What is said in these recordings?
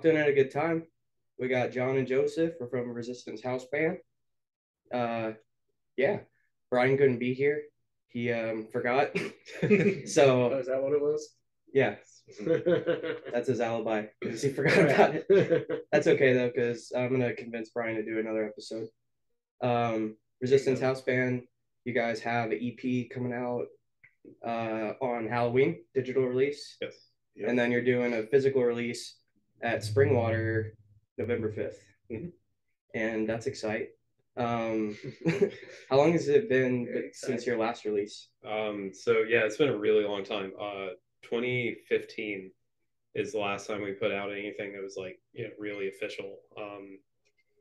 walked in at a good time. We got John and Joseph. We're from Resistance House Band. Uh, yeah. Brian couldn't be here. He um forgot. Oh, so is that what it was? yeah, that's his alibi. 'cause He forgot about it. That's okay though, because I'm gonna convince Brian to do another episode. Um, Resistance House Band. You guys have an EP coming out uh on Halloween, digital release. Yes. and then you're doing a physical release at Springwater November 5th. Mhm. And that's exciting. Um, how long has it been Very since exciting. your last release? Um, so yeah, it's been a really long time. Uh, 2015 is the last time we put out anything that was like you know really official. Um,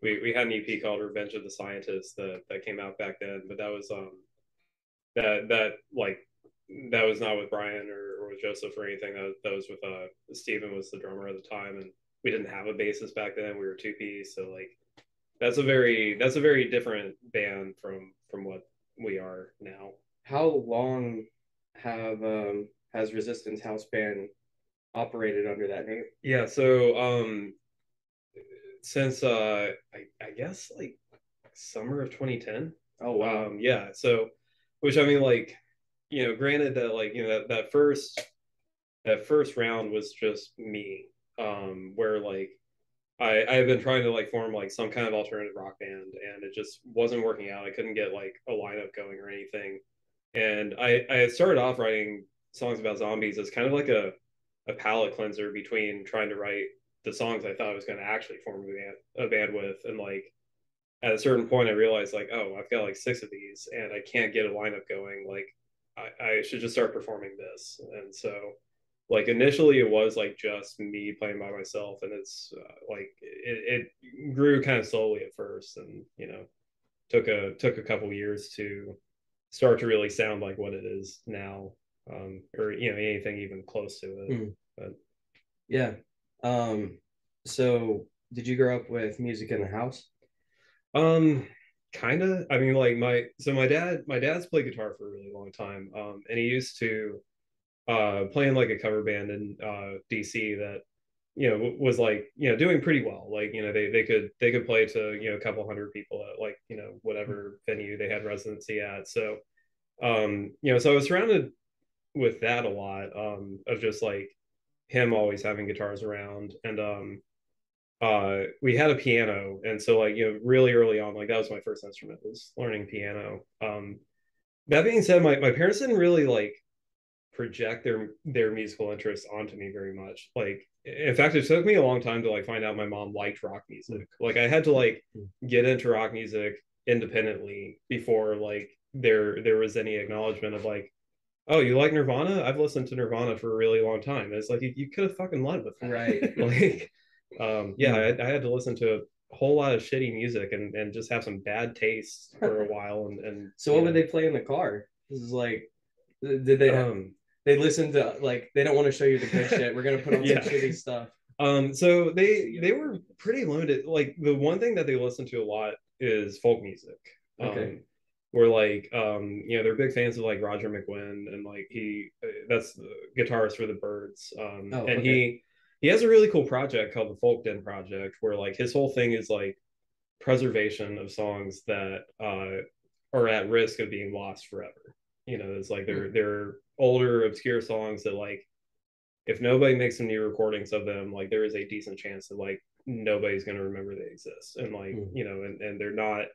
we we had an EP called Revenge of the Scientists that that came out back then, but that was um that that like that was not with Brian or with Joseph or anything. That was, that was with uh Steven was the drummer at the time, and we didn't have a bassist back then. We were two piece, so like that's a very that's a very different band from from what we are now. How long have um, has Resistance House Band operated under that name? Yeah, so um since uh I, I guess like summer of 2010. Oh wow. Um yeah, so which I mean like you know, granted that like you know that, that first that first round was just me um where like I I have been trying to like form like some kind of alternative rock band and it just wasn't working out. I couldn't get like a lineup going or anything. And I I had started off writing songs about zombies as kind of like a a palate cleanser between trying to write the songs I thought I was going to actually form a band, a band with, and like at a certain point I realized like, oh, I've got like six of these and I can't get a lineup going. Like I, I should just start performing this. And so like initially it was like just me playing by myself and it's uh, like it, it grew kind of slowly at first and you know took a took a couple years to start to really sound like what it is now um or you know anything even close to it Mm. but Yeah. Um, so did you grow up with music in the house? Um, kind of. I mean, like my so my dad, my dad's played guitar for a really long time. Um, and he used to uh play in like a cover band in uh DC that you know was like you know doing pretty well. Like you know they they could they could play to you know a couple hundred people at like you know whatever venue they had residency at. So um you know so I was surrounded with that a lot um of just like him always having guitars around and um uh we had a piano. And so like you know really early on like that was my first instrument was learning piano. Um that being said my, my parents didn't really like project their their musical interests onto me very much. Like in fact it took me a long time to like find out my mom liked rock music. Like i had to like get into rock music independently before like there there was any acknowledgement of like oh you like nirvana? I've listened to nirvana for a really long time. And it's like you, you could have fucking led with that Right. like um yeah I, I had to listen to a whole lot of shitty music and and just have some bad taste for a while and and So what would they play in the car? This is like, did they um they listen to like they don't want to show you the good shit. We're gonna put on Yeah. some shitty stuff. Um, so they they were pretty limited. Like the one thing that they listen to a lot is folk music. Um, Okay. Where like um, you know they're big fans of like Roger McGuinn and like he uh, that's the guitarist for the Byrds. Um, Oh, and okay. he he has a really cool project called the Folk Den Project where like his whole thing is like preservation of songs that uh are at risk of being lost forever. You know, it's like they're they're older obscure songs that like if nobody makes some new recordings of them, like there is a decent chance that like nobody's going to remember they exist, and like Mhm. you know, and and they're not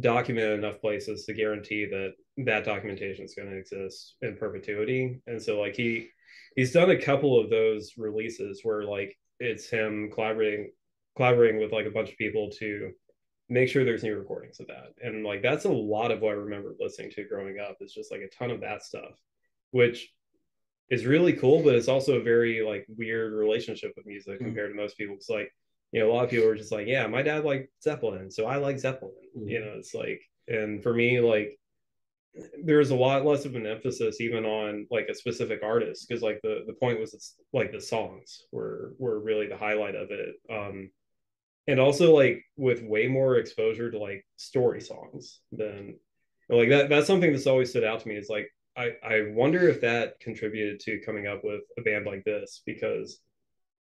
documented enough places to guarantee that that documentation is going to exist in perpetuity. And so like he he's done a couple of those releases where like it's him collaborating collaborating with like a bunch of people to make sure there's new recordings of that. And like that's a lot of what I remember listening to growing up is just like a ton of that stuff, which is really cool, but it's also a very like weird relationship with music Mhm. compared to most people. It's like, you know, a lot of people are just like, yeah, my dad liked Zeppelin, so I like Zeppelin. Mhm. You know, it's like, and for me, like, there's a lot less of an emphasis even on like a specific artist because like the the point was it's like the songs were were really the highlight of it. Um, and also like with way more exposure to like story songs than like that that's something that's always stood out to me is like I I wonder if that contributed to coming up with a band like this because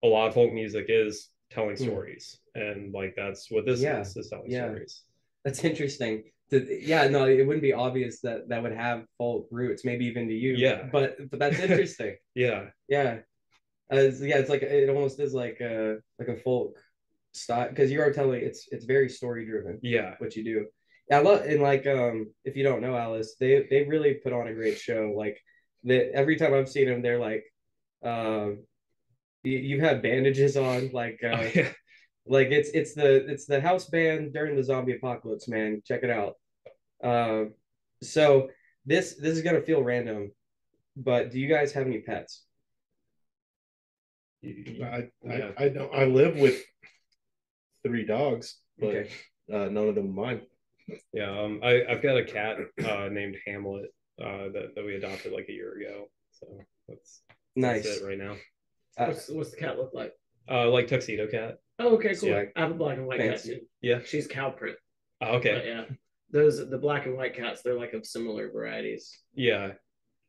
a lot of folk music is telling Hmm. stories, and like that's what this Yeah, is is telling yeah. stories. That's interesting. To- yeah, no, it wouldn't be obvious that that would have folk roots, maybe even to you. Yeah. but but that's interesting. Yeah, yeah, it's- yeah, it's like it almost is like a like a folk style because you are telling it's it's very story driven yeah, what you do. Yeah, I love and like um if you don't know Alice, they they really put on a great show. Like the every time I've seen them, they're like, um, you, you've bandages on, like uh, Oh, yeah. like it's it's the it's the house band during the zombie apocalypse man check it out um so this this is gonna feel random but do you guys have any pets I, Yeah. I, I don't. I live with three dogs, but okay uh, none of them are mine. Yeah, um, I I've got a cat uh, named Hamlet uh, that that we adopted like a year ago. So that's nice that's it right now. Uh, What's, what's the cat look like? Uh, like tuxedo cat. Oh, okay, cool. Yeah. I have a black and white Fancy. cat too. Yeah. She's cow print. Oh, okay. But yeah. Those the black and white cats, they're like of similar varieties. Yeah.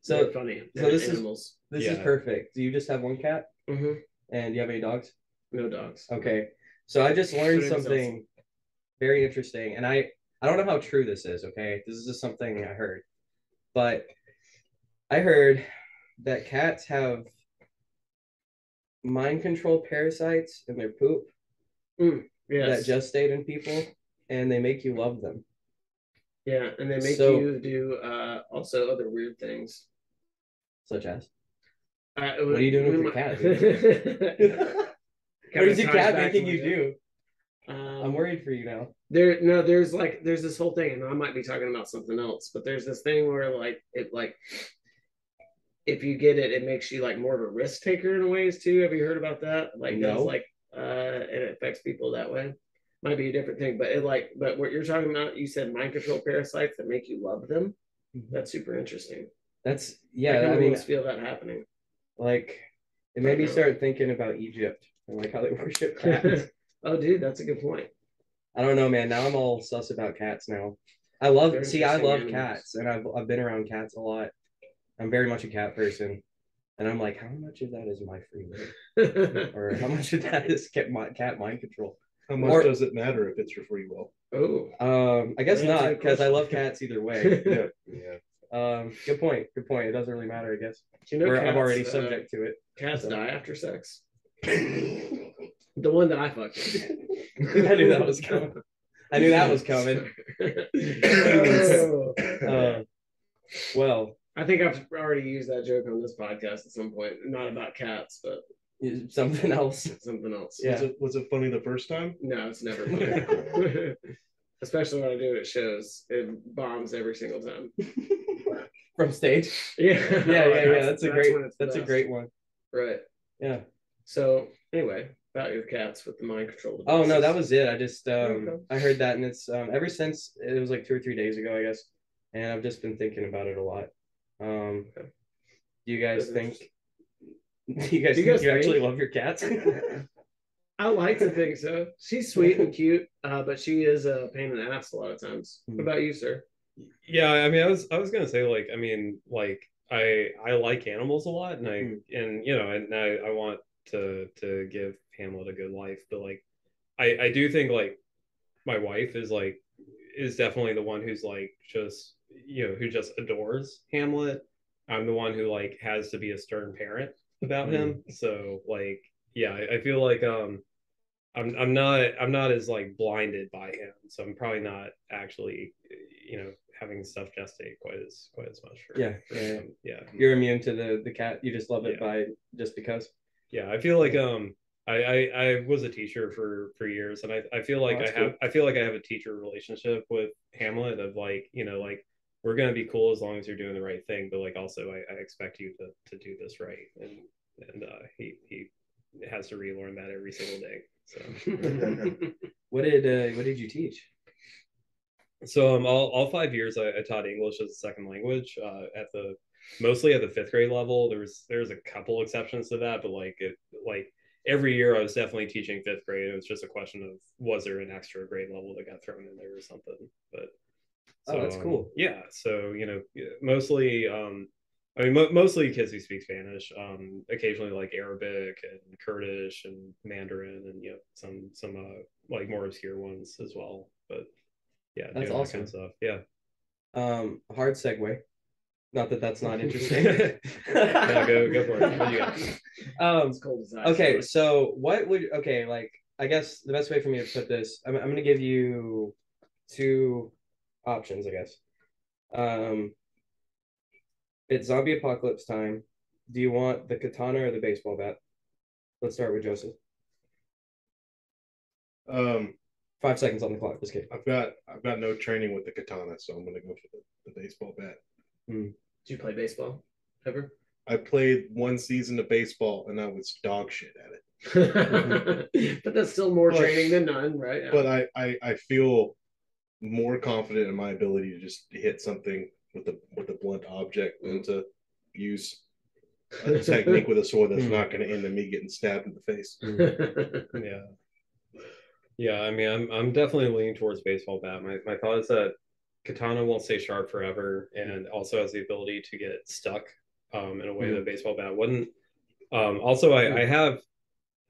so They're funny. so They're this is- animals. this is perfect do you just have one cat mm-hmm. and do you have any dogs No dogs. okay so i just learned Her name's something very interesting and i i don't know how true this is okay this is just something i heard but i heard that cats have mind control parasites in their poop Yes. that gestate in people and they make you love them. Yeah, and they make So- you do uh also other weird things. Such as Uh, What are you doing with your cat, what is your cat making you do? Um, I'm worried for you now. There, no, there's like there's this whole thing, and I might be talking about something else, but there's this thing where like it like if you get it, it makes you like more of a risk taker in ways too. Have you heard about that? Like No. like uh it affects people that way. Might be a different thing, but it like but what you're talking about, you said mind control parasites that make you love them. Mhm. That's super interesting. That's yeah, can I mean feel that happening. like it made me start thinking about Egypt and like how they worship cats. oh, dude, that's a good point. I don't know, man. Now I'm all sus about cats now. I love They're see, I love animals. cats and I've I've been around cats a lot. I'm very much a cat person. And I'm like, how much of that is my free will? Or how much of that is cat, my, cat mind control? How much Or- does it matter if it's your free will? oh, Um, I guess That's not because I love cats either way. Yeah, yeah. um, good point. Good point. It doesn't really matter, I guess. do you know Where I'm cats, already uh, subject to it. Cats die after sex. The one that I fucked. I knew that was coming. I knew that was coming. Uh, well, I think I've already used that joke on this podcast at some point. Not about cats, but is something else. something else. Yeah. Was it was it funny the first time? No, it's never funny. Especially when I do it at shows. It bombs every single time. From stage. Yeah. Yeah, yeah, yeah. That's a great. when it's the That's a great one. Right. Yeah. So anyway, about your cats with the mind control. Oh no, that was it. I just um Okay. I heard that and it's um ever since it was like two or three days ago, I guess. And I've just been thinking about it a lot. Um Okay. do you guys think do you guys Do you think guys you actually love your cats? I like to think so. She's sweet and cute, uh, but she is a pain in the ass a lot of times. Hmm. What about you, sir? Yeah, I mean, I was I was gonna say like, I mean, like I I like animals a lot, and I Mm. and you know, and I I want to to give Hamlet a good life, but like, I I do think like my wife is like is definitely the one who's like just you know who just adores Hamlet. I'm the one who like has to be a stern parent about him. So like, yeah, I, I feel like um. I'm I'm not I'm not as like blinded by him, so I'm probably not actually you know having stuff gestate quite as quite as much. For, Yeah, yeah, yeah. yeah, You're immune to the the cat. You just love it Yeah. by just because. yeah. I feel like um I, I I was a teacher for for years, and I I feel like Oh, I have I feel like I have a teacher relationship with Hamlet of like you know like we're gonna be cool as long as you're doing the right thing, but like also I, I expect you to to do this right, and and uh, he he has to relearn that every single day. So. What did uh what did you teach? So um, all, all five years I, I taught English as a second language uh, at the mostly at the fifth grade level. There was there's a couple exceptions to that, but like it like every year I was definitely teaching fifth grade. It was just a question of was there an extra grade level that got thrown in there or something. But Oh, that's cool. Yeah, so you know, mostly, um, I mean, mo- mostly kids who speak Spanish. Um, occasionally like Arabic and Kurdish and Mandarin, and you know, some some uh, like more obscure ones as well. But yeah, That's doing that awesome. kind of stuff. Yeah, Um, hard segue. Not that that's not interesting. yeah, go go for it. What do you got? Um, It's cold as ice. okay, so what would okay like I guess the best way for me to put this, I'm I'm gonna give you two options, I guess. Um, it's zombie apocalypse time. Do you want the katana or the baseball bat? Let's start with Joseph. Um, Five seconds on the clock. Just kidding. I've got I've got no training with the katana, so I'm gonna go for the, the baseball bat. Did you play baseball ever? I played one season of baseball and I was dog shit at it. but that's still more But- training than none, right? But I, I I feel more confident in my ability to just hit something with the with a blunt object than to use a technique with a sword that's Mm. not going to end in me getting stabbed in the face. yeah. Yeah i mean i'm i'm definitely leaning towards baseball bat. My, my thought is that katana won't stay sharp forever and also has the ability to get stuck um, in a way that baseball bat wouldn't. Um, also I, I have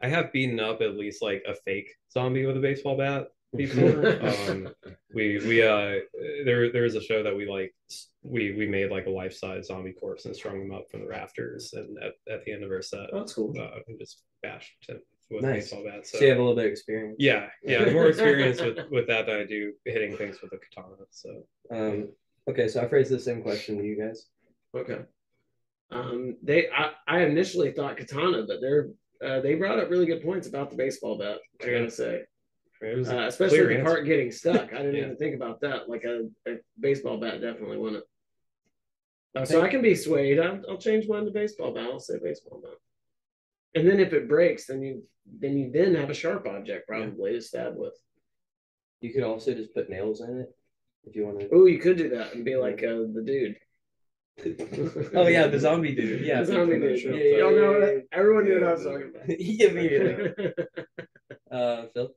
i have beaten up at least like a fake zombie with a baseball bat before um, we we uh there there was a show that we like we we made like a life size zombie corpse and strung them up from the rafters and at, at the end of our set Oh, that's cool. uh, we just bashed it with Nice. baseball bats. So you have a little bit of experience. yeah, yeah, more experience with with that than I do hitting things with a katana. So Um, okay, so I phrased the same question to you guys. Okay. Um, they I, I initially thought katana, but they're uh, they brought up really good points about the baseball bat. I gotta say, it was a uh, especially clear the answer. part getting stuck. I didn't Yeah. even think about that. Like a, a baseball bat definitely wouldn't. Uh, I so I can be swayed. I'll, I'll change mine to baseball bat. I'll say baseball bat. And then if it breaks, then you then you then have a sharp object probably to stab with. You could also just put nails in it if you want to. Oh, you could do that and be like uh, the dude. Oh yeah, the zombie dude. Yeah, The zombie dude. show. Yeah, yeah, Y'all know yeah, that? Everyone knew Yeah, what I was talking about. immediately. Uh, Phil.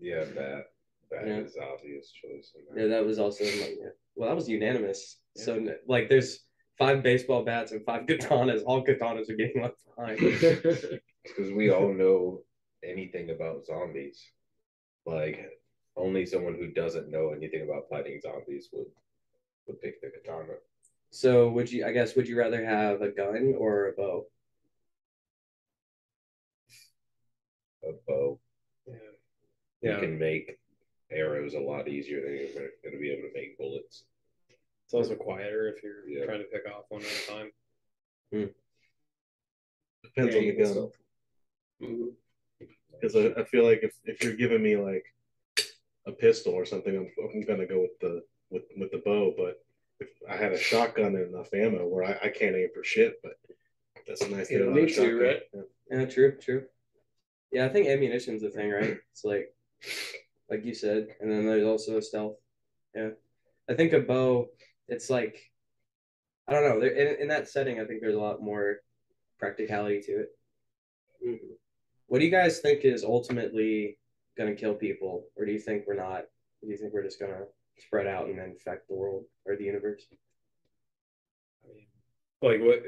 Yeah, that that Yeah. is obvious choice. in Yeah, that. that was also my, yeah. well, that was unanimous. So like, there's five baseball bats and five katanas. All katanas are getting left behind. because we all know anything about zombies. Like only someone who doesn't know anything about fighting zombies would would pick the katana. So would you? I guess would you rather have a gun or a bow? A bow. Yeah, You can make arrows a lot easier than you're going to be able to make bullets. It's also quieter if you're Yeah. trying to pick off one at a time. Hmm. Depends Yeah, on the gun. still-. Mm-hmm. Because I, I feel like if, if you're giving me like a pistol or something, I'm, I'm gonna go with the with with the bow. But if I had a shotgun and enough ammo where I, I can't aim for shit, but that's a nice thing don't about a need to, shotgun. right? Yeah. Yeah, true, true. Yeah, I think ammunition's the thing, right? It's like, like you said, and then there's also a stealth. Yeah, I think a bow. It's like, I don't know. There in, in that setting, I think there's a lot more practicality to it. Mhm. What do you guys think is ultimately gonna kill people, or do you think we're not? Do you think we're just gonna spread out and infect the world or the universe? I mean, like what?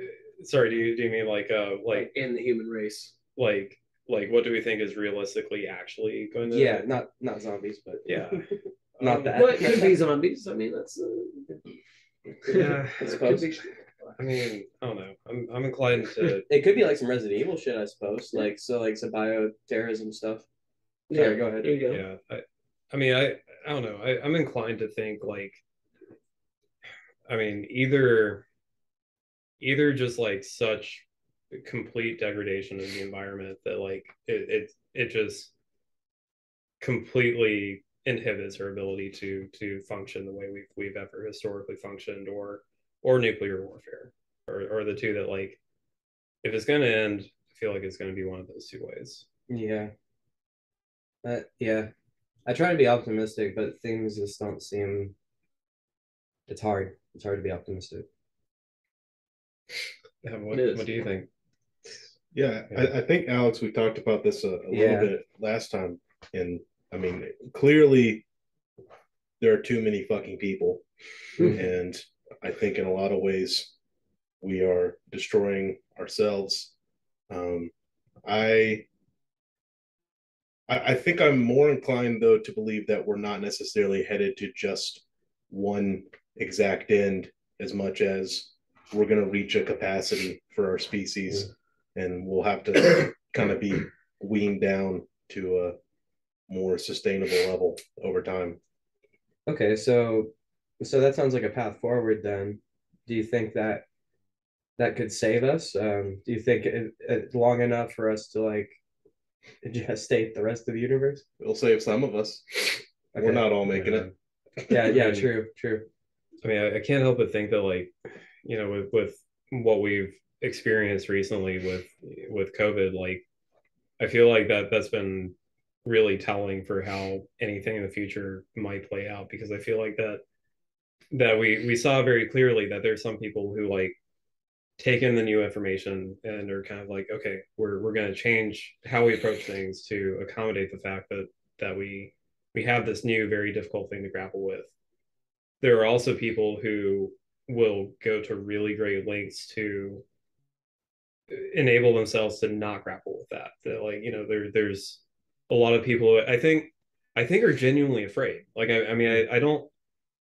Sorry, do you do you mean like uh like in the human race. like like what do we think is realistically actually going to? Yeah, not not zombies, but yeah. not Um, that. Well, could be zombies. I mean, that's. Uh, Yeah, I it suppose. be. I mean, I don't know. I'm I'm inclined to It could be like some Resident Evil shit, I suppose. Like so, like some bioterrorism stuff. Yeah, Sorry, go ahead. There you go. yeah I, I mean i i don't know I, i'm inclined to think like i mean either either just like such complete degradation of the environment that like it it, it just completely inhibits our ability to to function the way we've we've ever historically functioned or or nuclear warfare or or the two that like if it's going to end i feel like it's going to be one of those two ways Yeah. Uh, yeah. I try to be optimistic, but things just don't seem. It's hard. It's hard to be optimistic. Yeah, what, what do you think Yeah, I, I think Alex, we talked about this a, a Yeah. little bit last time, and I mean, clearly, there are too many fucking people, Mhm. and I think in a lot of ways we are destroying ourselves. Um, I, I I think I'm more inclined though to believe that we're not necessarily headed to just one exact end as much as we're going to reach a capacity for our species and we'll have to kind of be weaned down to a more sustainable level over time. Okay, so so that sounds like a path forward then. Do you think that that could save us? Um, do you think it, it's long enough for us to like gestate the rest of the universe? It'll save some of us. We're not all making it. Yeah, yeah, true, true. I mean, I, I can't help but think that, like, you know, with with what we've experienced recently with with COVID, like, I feel like that that's been really telling for how anything in the future might play out because I feel like that that we we saw very clearly that there's some people who like take in the new information and are kind of like, okay, we're we're going to change how we approach things to accommodate the fact that that we we have this new very difficult thing to grapple with. There are also people who will go to really great lengths to enable themselves to not grapple with that. That like you know there there's a lot of people I think I think are genuinely afraid. Like I, I mean I, I don't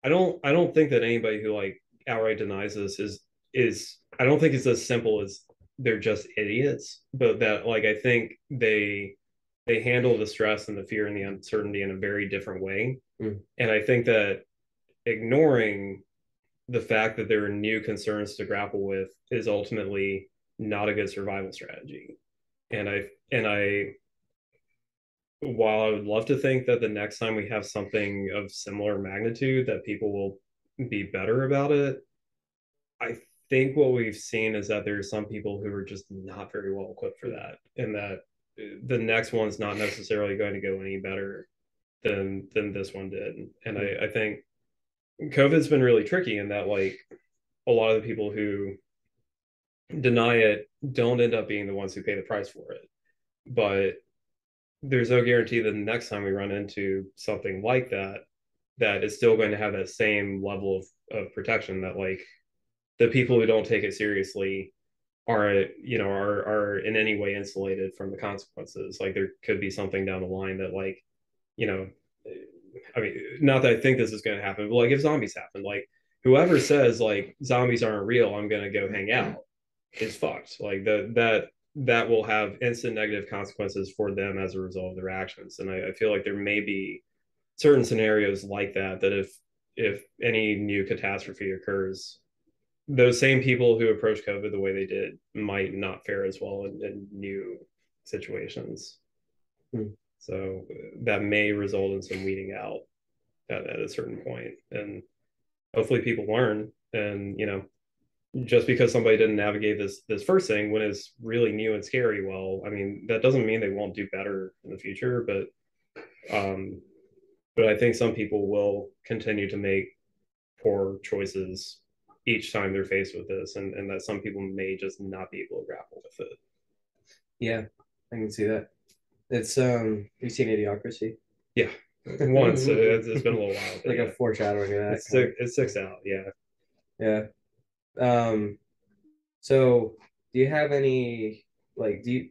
I don't I don't think that anybody who like outright denies this is is I don't think it's as simple as they're just idiots, but that like I think they they handle the stress and the fear and the uncertainty in a very different way. Mm. And I think that ignoring the fact that there are new concerns to grapple with is ultimately not a good survival strategy. And I and I while I would love to think that the next time we have something of similar magnitude that people will be better about it, I think what we've seen is that there are some people who are just not very well equipped for that and that uh, the next one's not necessarily going to go any better than than this one did. And I, I think COVID's been really tricky in that like a lot of the people who deny it don't end up being the ones who pay the price for it. But there's no guarantee that the next time we run into something like that, that is still going to have that same level of, of protection that like the people who don't take it seriously are you know are are in any way insulated from the consequences like there could be something down the line that like you know i mean not that i think this is going to happen but like if zombies happen like whoever says like zombies aren't real i'm going to go hang out is fucked like that that that will have instant negative consequences for them as a result of their actions and I, I feel like there may be certain scenarios like that that if if any new catastrophe occurs those same people who approach COVID the way they did might not fare as well in, in new situations. Hmm. So that may result in some weeding out at, at a certain point. And hopefully people learn. And, you know, just because somebody didn't navigate this this first thing when it's really new and scary, well, I mean, that doesn't mean they won't do better in the future, but um but I think some people will continue to make poor choices each time they're faced with this and, and that some people may just not be able to grapple with it Yeah, I can see that. It's um, you seen Idiocracy? Yeah. Once uh, it's, it's been a little while Like yeah. a foreshadowing of that. it's kind of- six, it sticks out yeah Yeah. Um, so do you have any like do you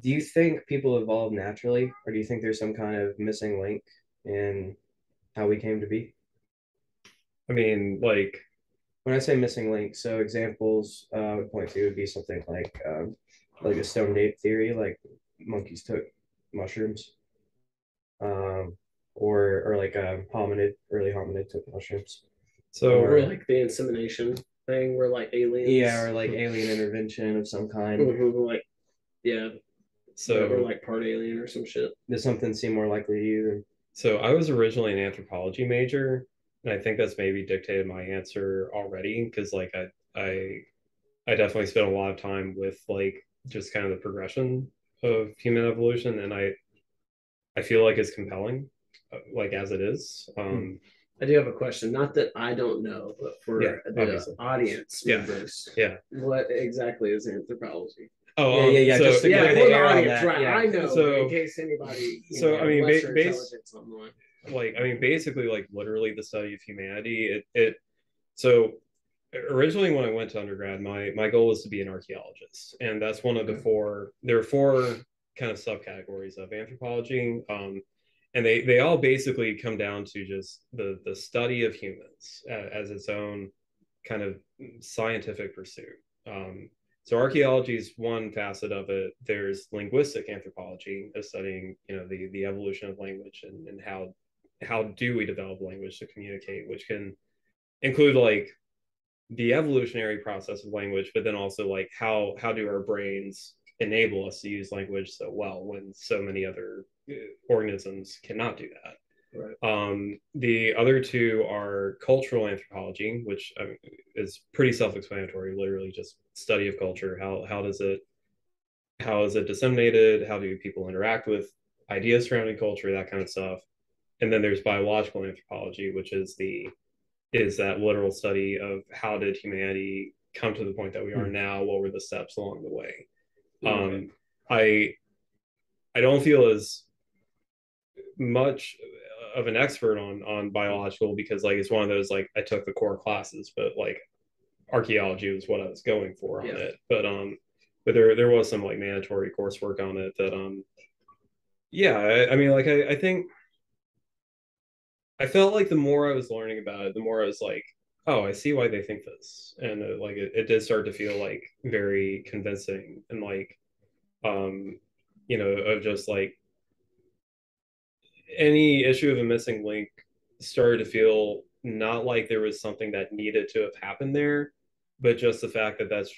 do you think people evolve naturally, or do you think there's some kind of missing link in how we came to be? i mean like When I say missing link, so examples uh, I would point to would be something like um, like a stone ape theory, like monkeys took mushrooms, um, or or like a hominid, early hominid took mushrooms. So or like the insemination thing where like aliens Yeah, or like alien intervention of some kind. Mhm, like yeah so or like part alien or some shit Does something seem more likely to you than So I was originally an anthropology major, and I think that's maybe dictated my answer already because like I I I definitely spent a lot of time with like just kind of the progression of human evolution, and I I feel like it's compelling, uh, like as it is. Um, I do have a question. Not that I don't know, but for Yeah, the obviously. audience Yeah. members, Yeah. what exactly is anthropology? Oh, Yeah, yeah, yeah, So, just to yeah, the for the air on audience, right? yeah. I know, So- in case anybody. so, know, I mean, ba- base- like I mean basically like literally the study of humanity. It it so originally when I went to undergrad, my my goal was to be an archaeologist, and that's one of the four. There are four kind of subcategories of anthropology, um, and they they all basically come down to just the the study of humans uh, as its own kind of scientific pursuit. Um, so archaeology is one facet of it. There's linguistic anthropology, of studying you know the the evolution of language and, and how how do we develop language to communicate, which can include like the evolutionary process of language, but then also like how how do our brains enable us to use language so well when so many other organisms cannot do that. Right. Um, the other two are cultural anthropology, which I mean, is pretty self-explanatory. Literally, just study of culture. How how does it how is it disseminated? How do people interact with ideas surrounding culture? That kind of stuff. And then there's biological anthropology, which is the is that literal study of how did humanity come to the point that we are now? What were the steps along the way? Um, I I don't feel as much of an expert on on biological because like it's one of those like I took the core classes, but like archaeology was what I was going for on Yeah. it. But um, but there there was some like mandatory coursework on it that um, yeah, I, I mean like I I think I felt like the more I was learning about it, the more I was like, oh, I see why they think this, and uh, like it, it did start to feel like very convincing and like, um, you know, of just like any issue of a missing link started to feel not like there was something that needed to have happened there, but just the fact that that's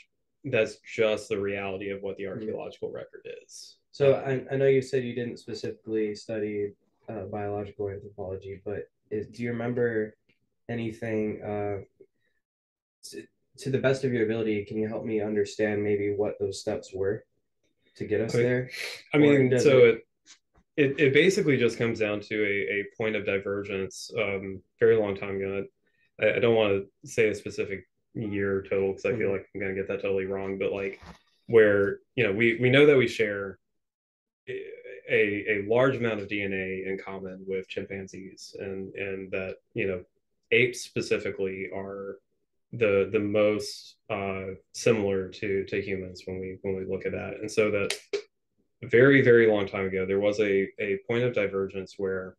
that's just the reality of what the archaeological record is. So I, I know you said you didn't specifically study uh, biological anthropology, but is, do you remember anything uh, to, to the best of your ability? Can you help me understand maybe what those steps were to get us there? I mean, so it- it, it basically just comes down to a, a point of divergence. Um, very long time ago. I, I don't want to say a specific year total because I feel Mhm. like I'm gonna get that totally wrong. But like, where you know we we know that we share a a large amount of DNA in common with chimpanzees, and and that you know apes specifically are the the most uh, similar to to humans when we when we look at that, and so that very very long time ago there was a a point of divergence where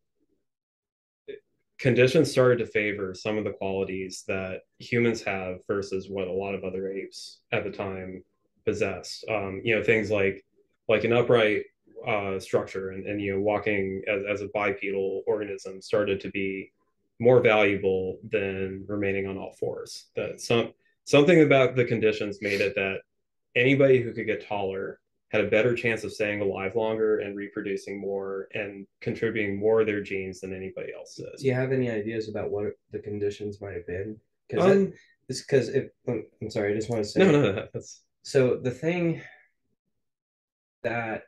conditions started to favor some of the qualities that humans have versus what a lot of other apes at the time possessed um, you know things like like an upright uh, structure and, and you know walking as, as a bipedal organism started to be more valuable than remaining on all fours. That some something about the conditions made it that anybody who could get taller had a better chance of staying alive longer and reproducing more and contributing more of their genes than anybody else did. Do you have any ideas about what the conditions might have been? Because Um, it's because if I'm sorry, I just want to say no, no, no, that's So the thing that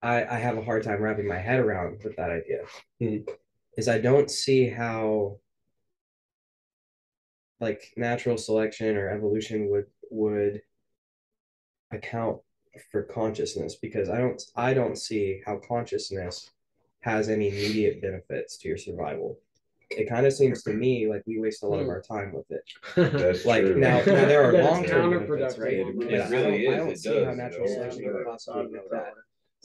I I have a hard time wrapping my head around with that idea Mhm. is I don't see how like natural selection or evolution would would account for consciousness because I don't I don't see how consciousness has any immediate benefits to your survival. It kind of seems to me like we waste a lot of Hmm. our time with it. That's Like true. now, now there are long term benefits, right? almost. But It I really don't, I don't it see does, how you natural know, selection yeah. could possibly know that.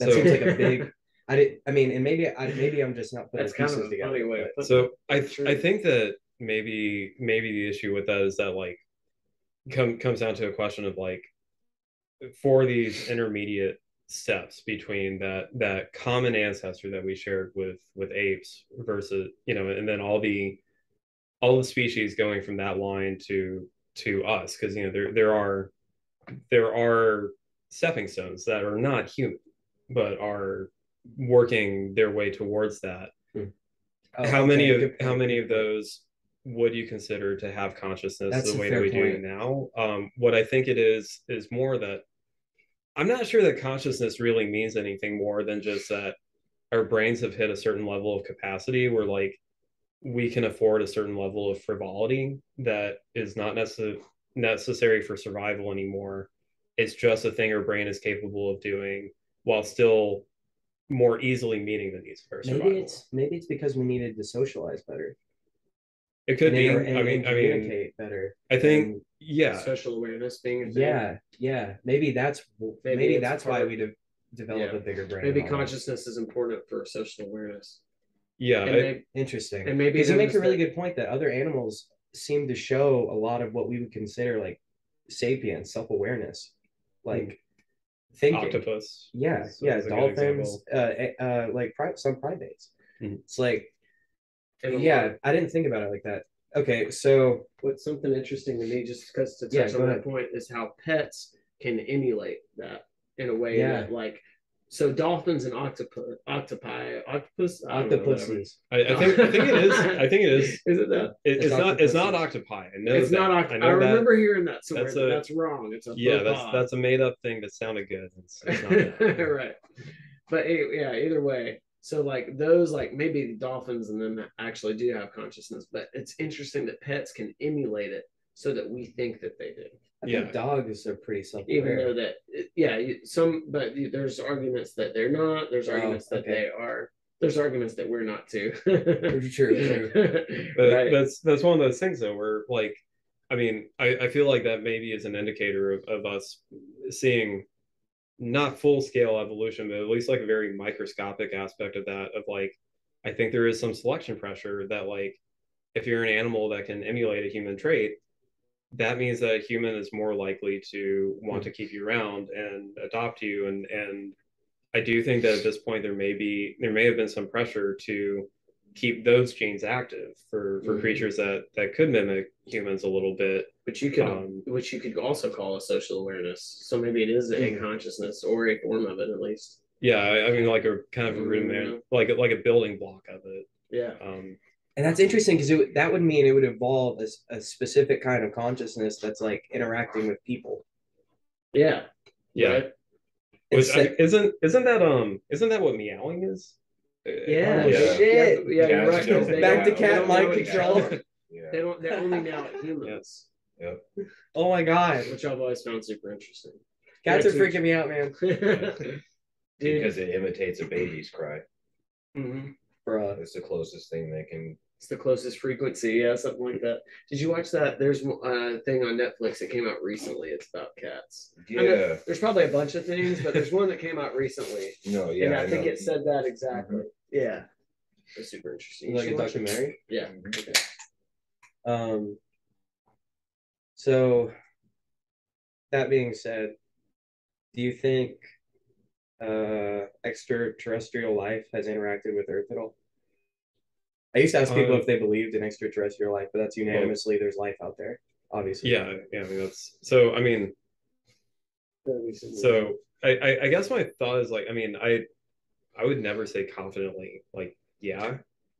That So- seems like a big. I did. I mean, and maybe I maybe I'm just not putting That's kind pieces of together. funny way but- so I True. I think that maybe maybe the issue with that is that like come comes down to a question of like for these intermediate steps between that that common ancestor that we shared with with apes versus you know and then all the all the species going from that line to to us. Because you know there there are there are stepping stones that are not human but are working their way towards that. Hmm. Oh, how many of how many of those would you consider to have consciousness That's the way that we do it now um what i think it is is more that i'm not sure that consciousness really means anything more than just that our brains have hit a certain level of capacity where like we can afford a certain level of frivolity that is not necess- necessary for survival anymore it's just a thing our brain is capable of doing while still more easily meeting the needs for survival. Maybe it's maybe it's because we needed to socialize better. It could and, be. inter- I mean, and I mean, communicate better. I think yeah, Social awareness being a thing. yeah, yeah. Maybe that's maybe, Maybe that's why we de- develop Yeah. a bigger brain. Maybe and consciousness is important for social awareness. yeah. And I- maybe, Interesting. and maybe because you them make a really that- good point that other animals seem to show a lot of what we would consider like sapience, self awareness, like thinking. octopus. Yeah, is- yeah, is a good dolphins, uh, uh, like pri- some primates. Mhm. It's like, and a yeah, I didn't think about it like that. Okay, so what's something interesting to me, just because to touch Yeah, on go that ahead. point, is how pets can emulate that in a way Yeah. that, like, so dolphins and octopus, octopi, octopus, I don't know, octopuses. I, I think I think it is. I think it is. Is it that? It, it's, It's not. It's not octopi. I know It's that. not. Oct- I I, know that. remember hearing that somewhere. That's a- That's, wrong. It's a Yeah, that's pas. that's a made up thing that sounded good. It's, it's not that. right. But e- yeah, either way. So like those, like maybe the dolphins and them actually do have consciousness, but it's interesting that pets can emulate it so that we think that they do. I Yeah. think dogs are pretty self even though that yeah some but there's arguments that they're not there's Oh, arguments that they are there's arguments that we're not too True, true. But right that's that's one of those things though, where like, I mean, I, I feel like that maybe is an indicator of, of us seeing not full scale evolution, but at least like a very microscopic aspect of that. Of like, I think there is some selection pressure that like, if you're an animal that can emulate a human trait, that means that a human is more likely to want to keep you around and adopt you and and I do think that at this point there may be there may have been some pressure to keep those genes active for for Mhm. creatures that that could mimic humans a little bit. Which you could Um, which you could also call a social awareness so maybe it is a Mhm. consciousness or a form of it at least Yeah, I, I mean like a kind of a Mm, rudiment, like a, like a building block of it. yeah Um, And that's interesting because that would mean it would evolve as a specific kind of consciousness that's like interacting with people. yeah Yeah. right? which Instead- I, isn't isn't that um isn't that what meowing is? Uh, yeah Oh, Yeah. shit. yeah, yeah you're right don't 'cause they Back to cat mind control. Yeah. they don't they're only now humans Yep. Oh my god, which I've always found super interesting cats are freaking me out, man. Dude, Because it imitates a baby's cry. Mm-hmm. Bruh. It's the closest thing they can. it's the closest frequency, yeah, something like that. Did you watch that? There's a thing on Netflix that came out recently. It's about cats. I know Yeah. there's probably a bunch of things, but there's one that came out recently, No. Yeah. and I, think know. it said that exactly. Yeah, it's super interesting. You Like a watch it. documentary. Yeah. Mhm. Okay. Um. So, that being said, do you think uh, extraterrestrial life has interacted with Earth at all? I used to ask people Uh, if they believed in extraterrestrial life, but that's unanimously there's life out there. Obviously, Yeah, yeah. I mean that's so. I mean, so I, I I guess my thought is like I mean I I would never say confidently like yeah.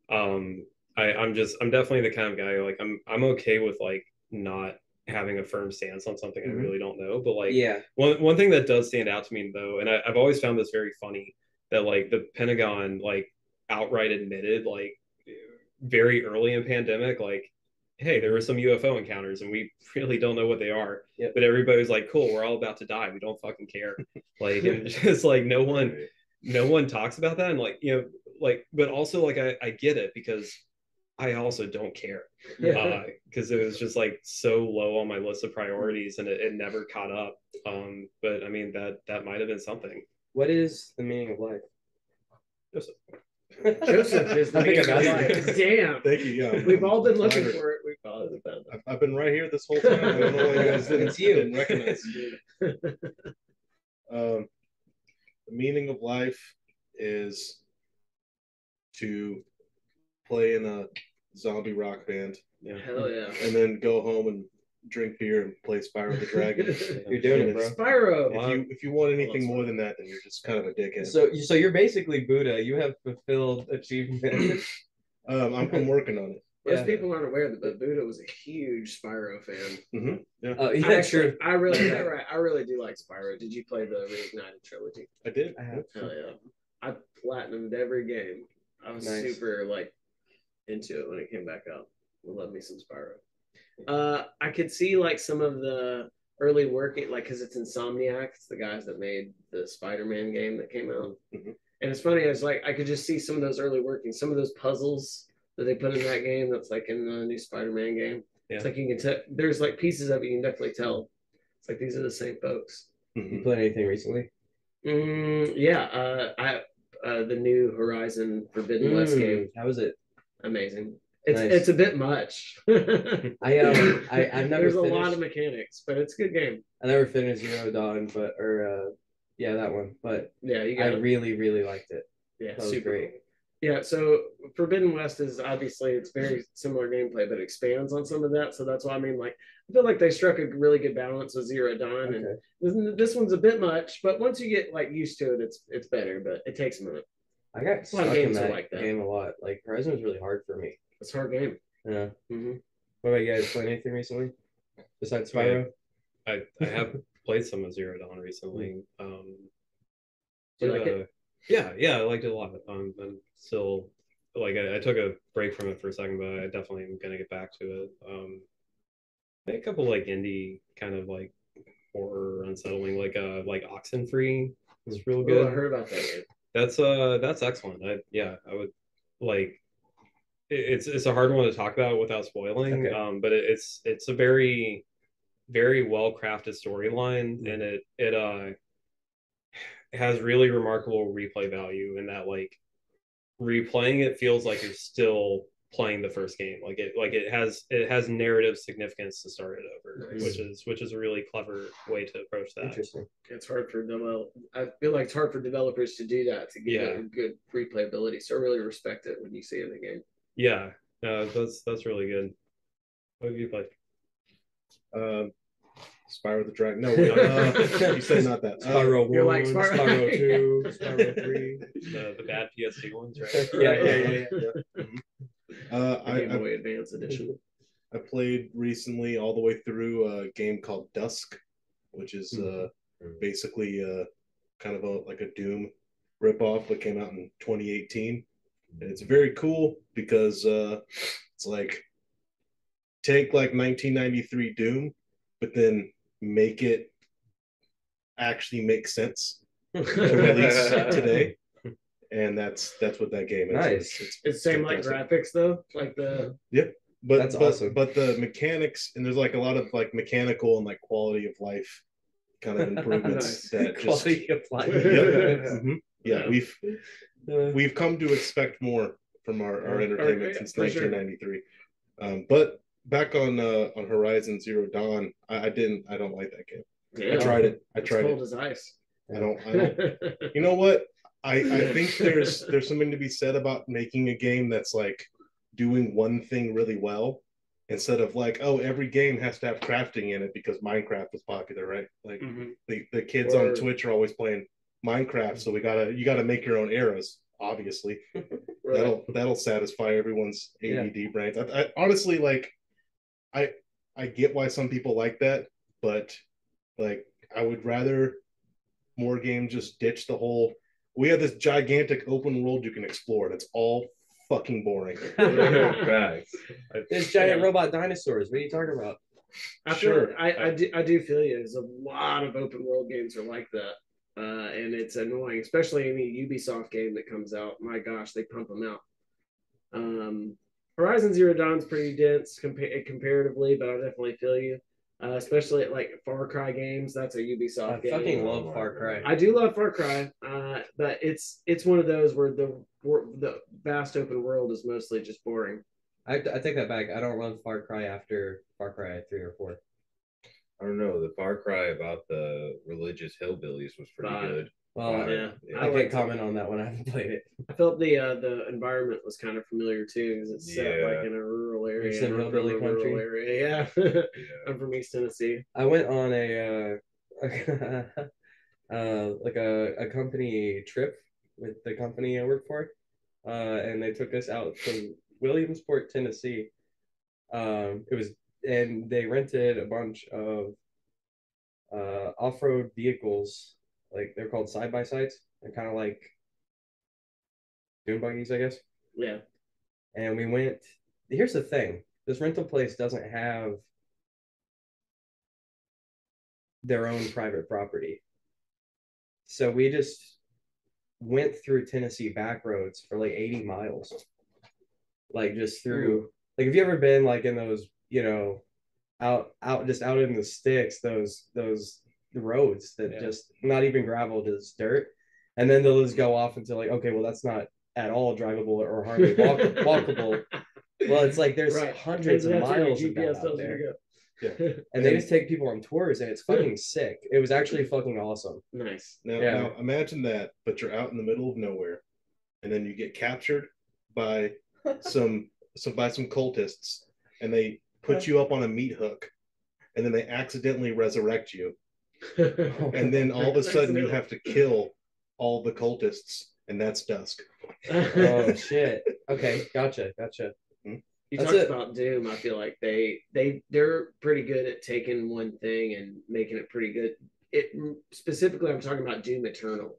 Um, I I'm just I'm definitely the kind of guy like I'm I'm okay with like not having a firm stance on something Mhm. I really don't know, but like yeah, One one thing that does stand out to me though, and I, I've always found this very funny, that like the Pentagon like outright admitted like very early in pandemic, like, hey, there were some UFO encounters and we really don't know what they are. Yep. But everybody's like, cool, we're all about to die. We don't fucking care. Like and it's just like no one no one talks about that and like you know like but also like I, I get it because I also don't care because it was just like so low on my list of priorities and it, it never caught up. Um, but I mean that that might have been something. what is the meaning of life? Joseph. Joseph is the I think man I of life. Damn. Thank you. Yeah, We've all been looking for it. We've all been found I've, I've been right here this whole time. I don't know why you guys didn't, It's you. didn't recognize. Um, the meaning of life is to play in a zombie rock band Yeah. Hell yeah. and then go home and drink beer and play Spyro the Dragon. You're doing it, bro. Spyro. If you if you want anything more than that, then you're just kind of a dickhead. So, so you're basically Buddha. You have fulfilled achievement. um, I'm, I'm working on it. Most Yeah. people aren't aware that but Buddha was a huge Spyro fan. hmm Yeah, Oh, I actually, sure. I really, yeah, right, I really do like Spyro. Did you play the Reignited trilogy? I did. I have. Hell yeah! I platinumed every game. I was Nice. super like into it when it came back up. Love me some Spyro. Uh, I could see like some of the early working, like because it's Insomniac, it's the guys that made the Spider-Man game that came out. Mhm. And it's funny, it's like I could just see some of those early workings, some of those puzzles that they put in that game. That's like in the new Spider-Man game. Yeah. It's like you can tell. There's like pieces of it you can definitely tell. It's like these are the same folks. You Mhm. played anything recently? Mm, yeah, uh, I uh, the new Horizon Forbidden West Mm, game, How was it? Amazing. It's Nice. it's a bit much. I um I I've never There's a lot of mechanics, but it's a good game. I never finished Zero Dawn, but or uh yeah that one, but Yeah, you I got it. really really liked it. Yeah, that super great. cool. Yeah, so Forbidden West is obviously it's very similar gameplay, but expands on some of that. So that's why I mean, like, I feel like they struck a really good balance with Zero Dawn, and Okay. this, this one's a bit much, but once you get like used to it, it's it's better. But it takes a minute. I got A lot of stuck in games are that, like that. game a lot. Like Horizon was really hard for me. It's a hard game. Yeah. hmm What about you guys? Playing anything recently besides Spyro? I, I have played some of Zero Dawn recently. Um, Do you but, like it? uh, Yeah, yeah, I liked it a lot. Um, I'm still like I, I took a break from it for a second, but I definitely am gonna get back to it. Um, a couple like indie kind of like horror unsettling, like uh like Oxenfree was real Oh, I good. heard about that game. That's uh that's excellent. I yeah, I would like it- it's it's a hard one to talk about without spoiling. Okay. Um, but it, it's it's a very very well crafted storyline, and it it uh has really remarkable replay value in that like replaying it feels like you're still playing the first game like it like it has it has narrative significance to start it over Nice. which is which is a really clever way to approach that Interesting. It's hard for develop. I feel like it's hard for developers to do that to get Yeah. a good replayability. So I really respect it when you see it in the game. yeah uh, that's that's really good what have you played Um, Spyro the Dragon. No, wait, uh, you said not that. Uh, Spyro You're One, like Spyro- Spyro Two, Spyro Three. the, the bad ps2 ones right Yeah, yeah, yeah, yeah. Uh, The I, Game I Advance Edition. I played recently all the way through a game called Dusk, which is uh, Mhm. basically uh, kind of a like a Doom ripoff that came out in 2018. And it's very cool because uh, it's like take like 1993 Doom, but then make it actually make sense to release today. And that's that's what that game is. Nice. It's, It's same like graphics though, like the but That's but, awesome. but the mechanics and there's like a lot of like mechanical and like quality of life kind of improvements Nice. that just Quality of life. Yep. Mhm. yeah Yeah. we've Uh, we've come to expect more from our, our entertainment yeah, since for sure. 1993 um, but back on uh, on horizon zero dawn I, I didn't i don't like that game yeah, i tried it i It's tried cold it as ice. i don't i don't you know what I, I think there's there's something to be said about making a game that's like doing one thing really well instead of like oh every game has to have crafting in it because minecraft was popular right like Mhm. the, the kids Or- on twitch are always playing minecraft so we gotta you gotta make your own arrows obviously Right. that'll that'll satisfy everyone's Yeah. add brains I, I honestly like i i get why some people like that but like i would rather more games just ditch the whole we have this gigantic open world you can explore and it's all fucking boring Facts. There's giant Yeah. robot dinosaurs. What are you talking about? I feel, Sure. I, I do I do feel you. There's a lot of open world games are like that, uh, and it's annoying, especially any Ubisoft game that comes out. My gosh, they pump them out. Um, Horizon Zero Dawn's pretty dense compa- comparatively, but I definitely feel you. Uh, especially at like Far Cry games, that's a Ubisoft I game. I fucking love Far Cry. I do love Far Cry, uh, but it's it's one of those where the the vast open world is mostly just boring. I, I take that back. I don't love Far Cry after Far Cry three or four. I don't know. The Far Cry about the religious hillbillies was pretty Five. good. Well, Five, yeah. I I can't liked it. comment on that one. I haven't played it. I felt the uh, the environment was kind of familiar too, because it's set Yeah. like in a rural area. It's in and hillbilly rural country? area. Yeah, Yeah. I'm from East Tennessee. I went on a uh, uh like a, a company trip with the company I work for, uh, and they took us out to Williamsport, Tennessee. Um, it was and they rented a bunch of uh off-road vehicles, like they're called side by sides. They're kind of like dune buggies, I guess. Yeah, and we went here's the thing this rental place doesn't have their own private property so we just went through Tennessee back roads for like 80 miles. Like just through like have you ever been like in those, you know, out out just out in the sticks, those those roads that Yeah. just not even gravel, just dirt. And then they'll just go off into like, okay, well that's not at all drivable or hardly walk, walkable. Well, it's like there's Right. hundreds of And that's where your miles of that GPS out there. Yeah. And they just take people on tours and it's fucking sick. It was actually fucking awesome. Nice. Now, Yeah. now imagine that, but you're out in the middle of nowhere, and then you get captured by some some by some cultists, and they put you up on a meat hook, and then they accidentally resurrect you, and then all of a sudden you have to kill all the cultists, and that's dusk. Oh shit. Okay, gotcha, gotcha. You That's talked it. about Doom. I feel like they they they're pretty good at taking one thing and making it pretty good. It specifically, I'm talking about Doom Eternal.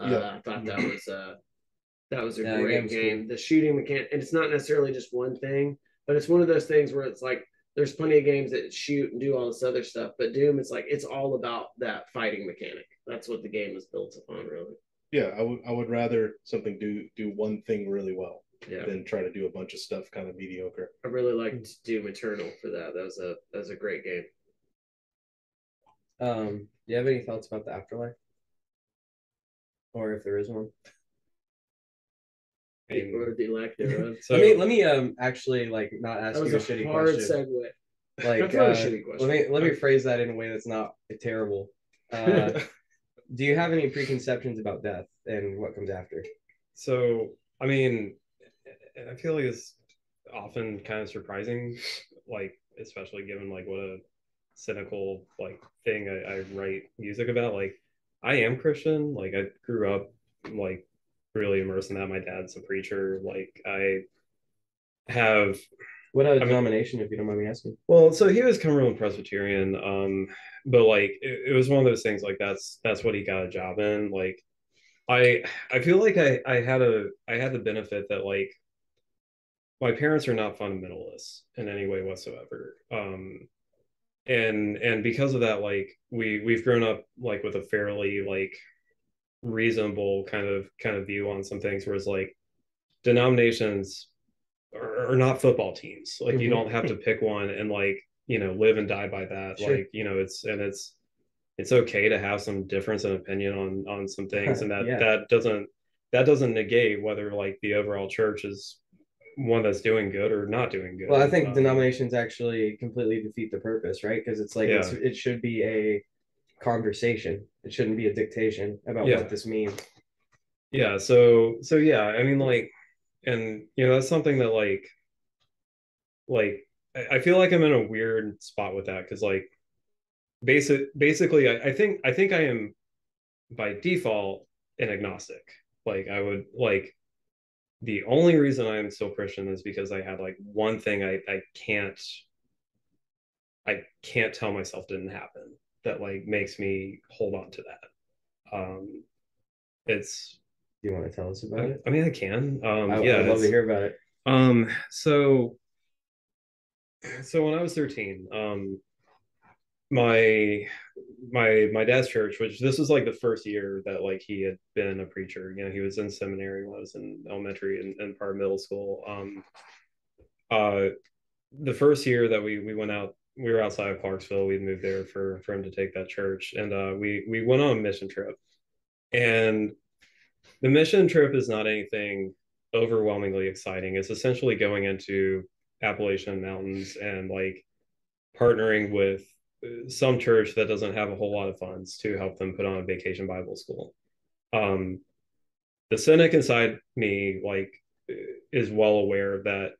Uh, Yeah. I thought that was uh that was a Yeah, the great game's game. The shooting mechanic, and it's not necessarily just one thing, but it's one of those things where it's like there's plenty of games that shoot and do all this other stuff, but Doom, it's like it's all about that fighting mechanic. That's what the game is built upon, really. Yeah, I would I would rather something do do one thing really well Yeah, than try to do a bunch of stuff kind of mediocre. I really liked Doom Eternal for that. That was a that was a great game. Um, do you have any thoughts about the afterlife? Or if there is one? I mean, or the lack thereof. so let me let me um actually like not ask That was you a a shitty hard question. segue. Like That's not a uh, shitty question. let me let me phrase that in a way that's not terrible. Uh, do you have any preconceptions about death and what comes after? So, I mean, I feel like it's often kind of surprising, like especially given like what a cynical like thing I, I write music about. Like, I am Christian. Like, I grew up like really immersed in that. My dad's a preacher. Like, I have What a mean- denomination, if you don't mind me asking. well, so he was Cumberland Presbyterian, um, but like it, it was one of those things like that's that's what he got a job in. Like I I feel like I I had a I had the benefit that like my parents are not fundamentalists in any way whatsoever. Um and and because of that, like we we've grown up like with a fairly like reasonable kind of kind of view on some things, whereas like denominations are, are not football teams. Like you Mhm. don't have to pick one and like you know live and die by that. Sure. Like you know it's and it's it's okay to have some difference in opinion on on some things, and that Yeah. that doesn't that doesn't negate whether like the overall church is one that's doing good or not doing good. Well, I think Um, denominations actually completely defeat the purpose, right? Because it's like it's, it should be a conversation. It shouldn't be a dictation about Yeah. what this means. yeah so so yeah i mean like and you know that's something that like like i I feel like i'm in a weird spot with that because like basic basically I, I think i think i am by default an agnostic like i would like the only reason i am still christian is because i had like one thing i i can't i can't tell myself didn't happen that like makes me hold on to that um it's Do you want to tell us about I, it? I mean, I can. Um, I, yeah, I'd love to hear about it. Um, so, so when I was thirteen, um, my my my dad's church, which this was like the first year that like he had been a preacher. You know, he was in seminary when I was in elementary and, and part of middle school. Um, uh, the first year that we we went out, we were outside of Clarksville. We moved there for for him to take that church, and uh, we we went on a mission trip, and the mission trip is not anything overwhelmingly exciting. It's essentially going into Appalachian Mountains and like partnering with some church that doesn't have a whole lot of funds to help them put on a vacation Bible school. Um, the cynic inside me like is well aware that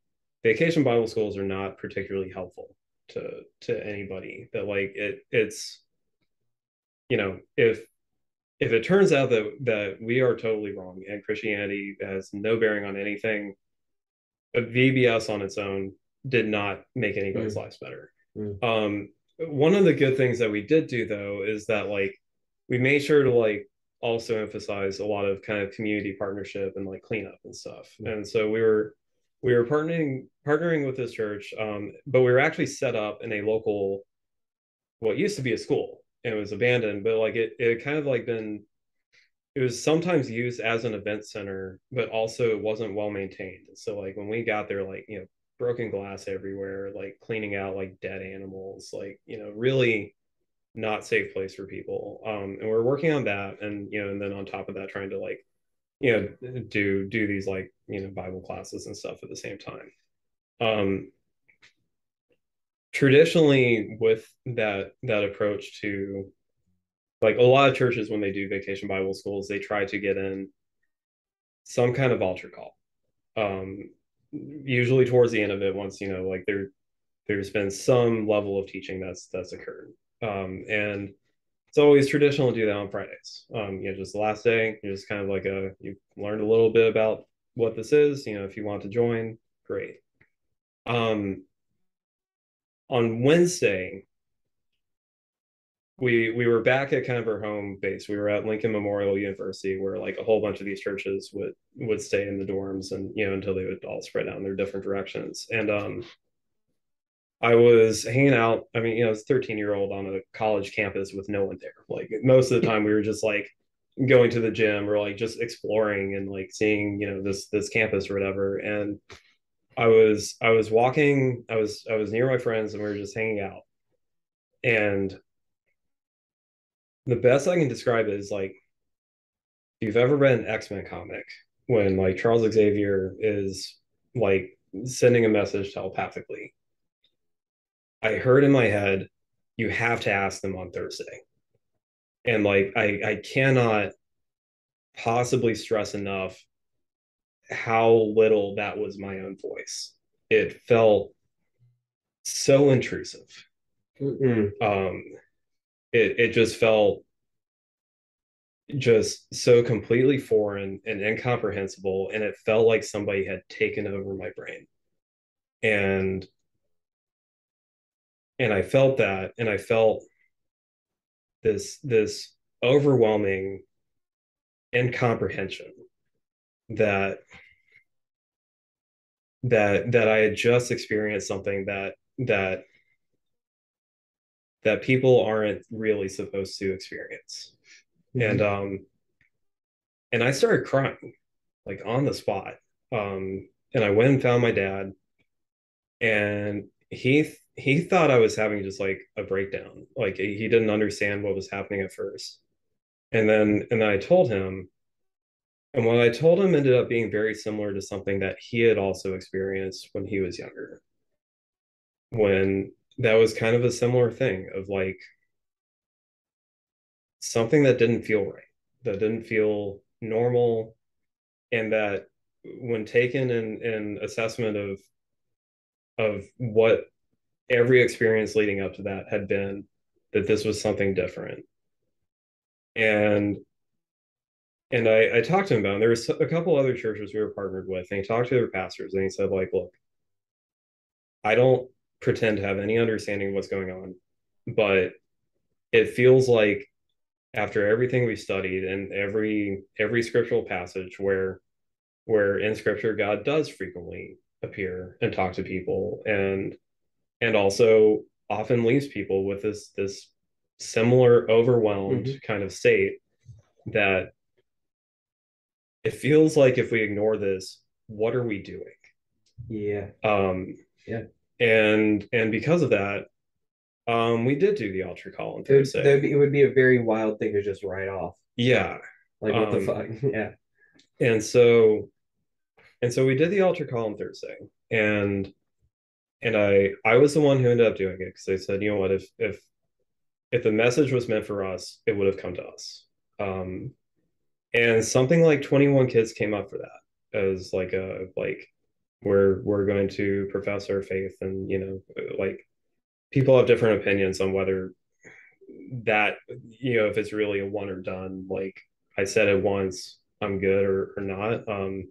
vacation Bible schools are not particularly helpful to to anybody. That like it it's you know if if it turns out that that we are totally wrong and Christianity has no bearing on anything, uh, VBS on its own did not make anybody's lives better. Mm. Um, one of the good things that we did do though is that like we made sure to like also emphasize a lot of kind of community partnership and like cleanup and stuff. Mm. And so we were we were partnering partnering with this church, um, but we were actually set up in a local what used to be a school and it was abandoned, but like it it kind of like been it was sometimes used as an event center, but also it wasn't well maintained. So like when we got there, like you know, broken glass everywhere, like cleaning out like dead animals, like you know, really not safe place for people. Um, and we're working on that, and you know, and then on top of that, trying to like you know do do these like you know Bible classes and stuff at the same time. Um, traditionally, with that that approach to like a lot of churches when they do vacation bible schools they try to get in some kind of altar call um usually towards the end of it once you know like there there's been some level of teaching that's that's occurred. Um and it's always traditional to do that on fridays. Um you know just the last day you just kind of like a you learned a little bit about what this is you know if you want to join great. Um on wednesday we we were back at kind of our home base. We were at Lincoln Memorial University, where like a whole bunch of these churches would would stay in the dorms, and you know until they would all spread out in their different directions. And um, I was hanging out. I mean, you know, I was 13 year old on a college campus with no one there. Like most of the time, we were just like going to the gym or like just exploring and like seeing you know this this campus or whatever. And I was I was walking. I was I was near my friends, and we were just hanging out. And the best I can describe is like if you've ever read an X-Men comic when like Charles Xavier is like sending a message telepathically. I heard in my head, you have to ask them on Thursday. And like I I cannot possibly stress enough how little that was my own voice. It felt so intrusive. Mm. Um it it just felt just so completely foreign and incomprehensible and it felt like somebody had taken over my brain. And and i felt that and i felt this this overwhelming incomprehension that that that i had just experienced something that that that people aren't really supposed to experience. Mm-hmm. And um and I started crying like on the spot. Um and I went and found my dad and he he thought I was having just like a breakdown. Like he didn't understand what was happening at first. And then and then I told him and what I told him ended up being very similar to something that he had also experienced when he was younger. When that was kind of a similar thing of like something that didn't feel right, that didn't feel normal, and that when taken in in assessment of of what every experience leading up to that had been, that this was something different. And and I, I talked to him about it. There was a couple other churches we were partnered with, and he talked to their pastors, and he said, like, look, I don't pretend to have any understanding of what's going on, but it feels like after everything we've studied and every every scriptural passage where where in scripture God does frequently appear and talk to people and and also often leaves people with this this similar overwhelmed mm-hmm. kind of state that it feels like if we ignore this what are we doing? Yeah. Um yeah and and because of that um we did do the altar call on thursday it would, be, it would be a very wild thing to just write off. Yeah. Like what um, the fuck? Yeah. and so and so we did the altar call on thursday. And and i i was the one who ended up doing it because they said you know what? If if if the message was meant for us it would have come to us. Um and something like 21 kids came up for that as like a like we're we're going to profess our faith and you know like people have different opinions on whether that you know if it's really a one or done. Like i said it once i'm good or, or not. Um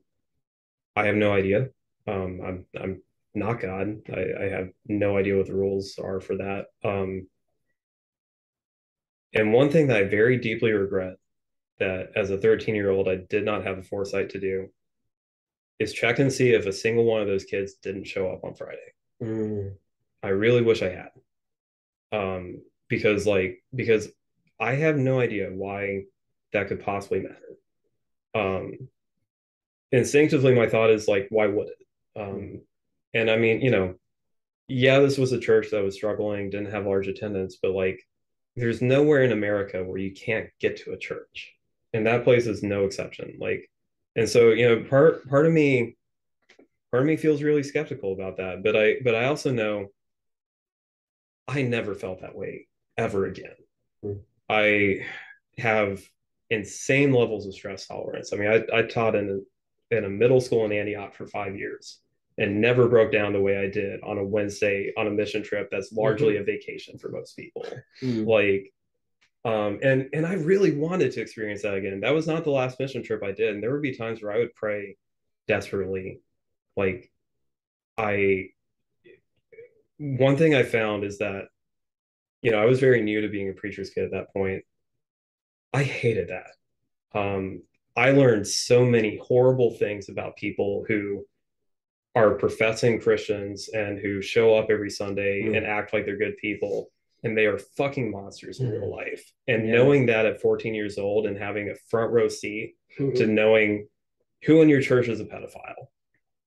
i have no idea. Um i'm i'm not god. I, I have no idea what the rules are for that. Um and one thing that i very deeply regret that as a 13 year old i did not have the foresight to do is check and see if a single one of those kids didn't show up on Friday. Mm. I really wish I had. Um, because like because I have no idea why that could possibly matter. Um, instinctively, my thought is like, why would it? Um, and I mean, you know, yeah, this was a church that was struggling, didn't have large attendance, but like, there's nowhere in America where you can't get to a church, and that place is no exception. Like, and so you know, part part of me, part of me feels really skeptical about that, but I but I also know I never felt that way ever again. Mm. I have insane levels of stress tolerance. I mean, I, I taught in a, in a middle school in Antioch for five years and never broke down the way I did on a Wednesday on a mission trip that's largely mm-hmm. a vacation for most people. Mm. Like, um, and and I really wanted to experience that again. That was not the last mission trip I did, and there would be times where I would pray desperately, like I. One thing I found is that, you know, I was very new to being a preacher's kid at that point, I hated that. Um, I learned so many horrible things about people who are professing Christians and who show up every Sunday mm. and act like they're good people and they are fucking monsters in mm. real life. And yeah. knowing that at 14 years old and having a front row seat mm-hmm. to knowing who in your church is a pedophile,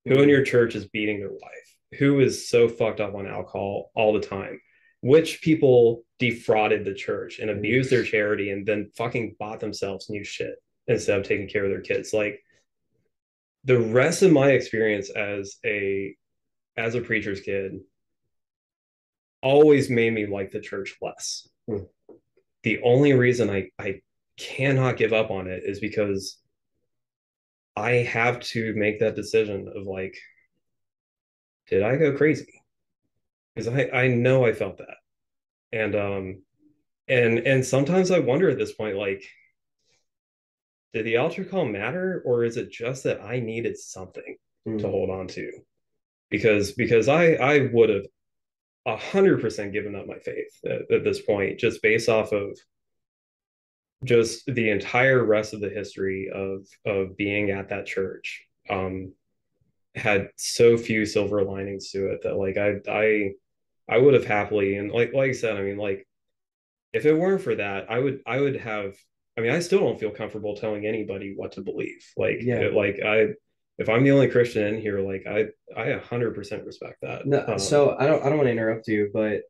who in mm-hmm. your church is beating their wife, who is so fucked up on alcohol all the time, which people defrauded the church and abused their charity and then fucking bought themselves new shit instead of taking care of their kids like the rest of my experience as a as a preacher's kid always made me like the church less mm. the only reason i i cannot give up on it is because i have to make that decision of like did i go crazy because I I know I felt that, and um, and and sometimes I wonder at this point, like, did the altar call matter, or is it just that I needed something mm. to hold on to? Because because I I would have a hundred percent given up my faith at, at this point, just based off of just the entire rest of the history of of being at that church um had so few silver linings to it that like I I I would have happily and like like I said, I mean like if it weren't for that, I would I would have I mean I still don't feel comfortable telling anybody what to believe. Like yeah. like I if I'm the only Christian in here, like I I hundred percent respect that. No, um, so I don't I don't want to interrupt you, but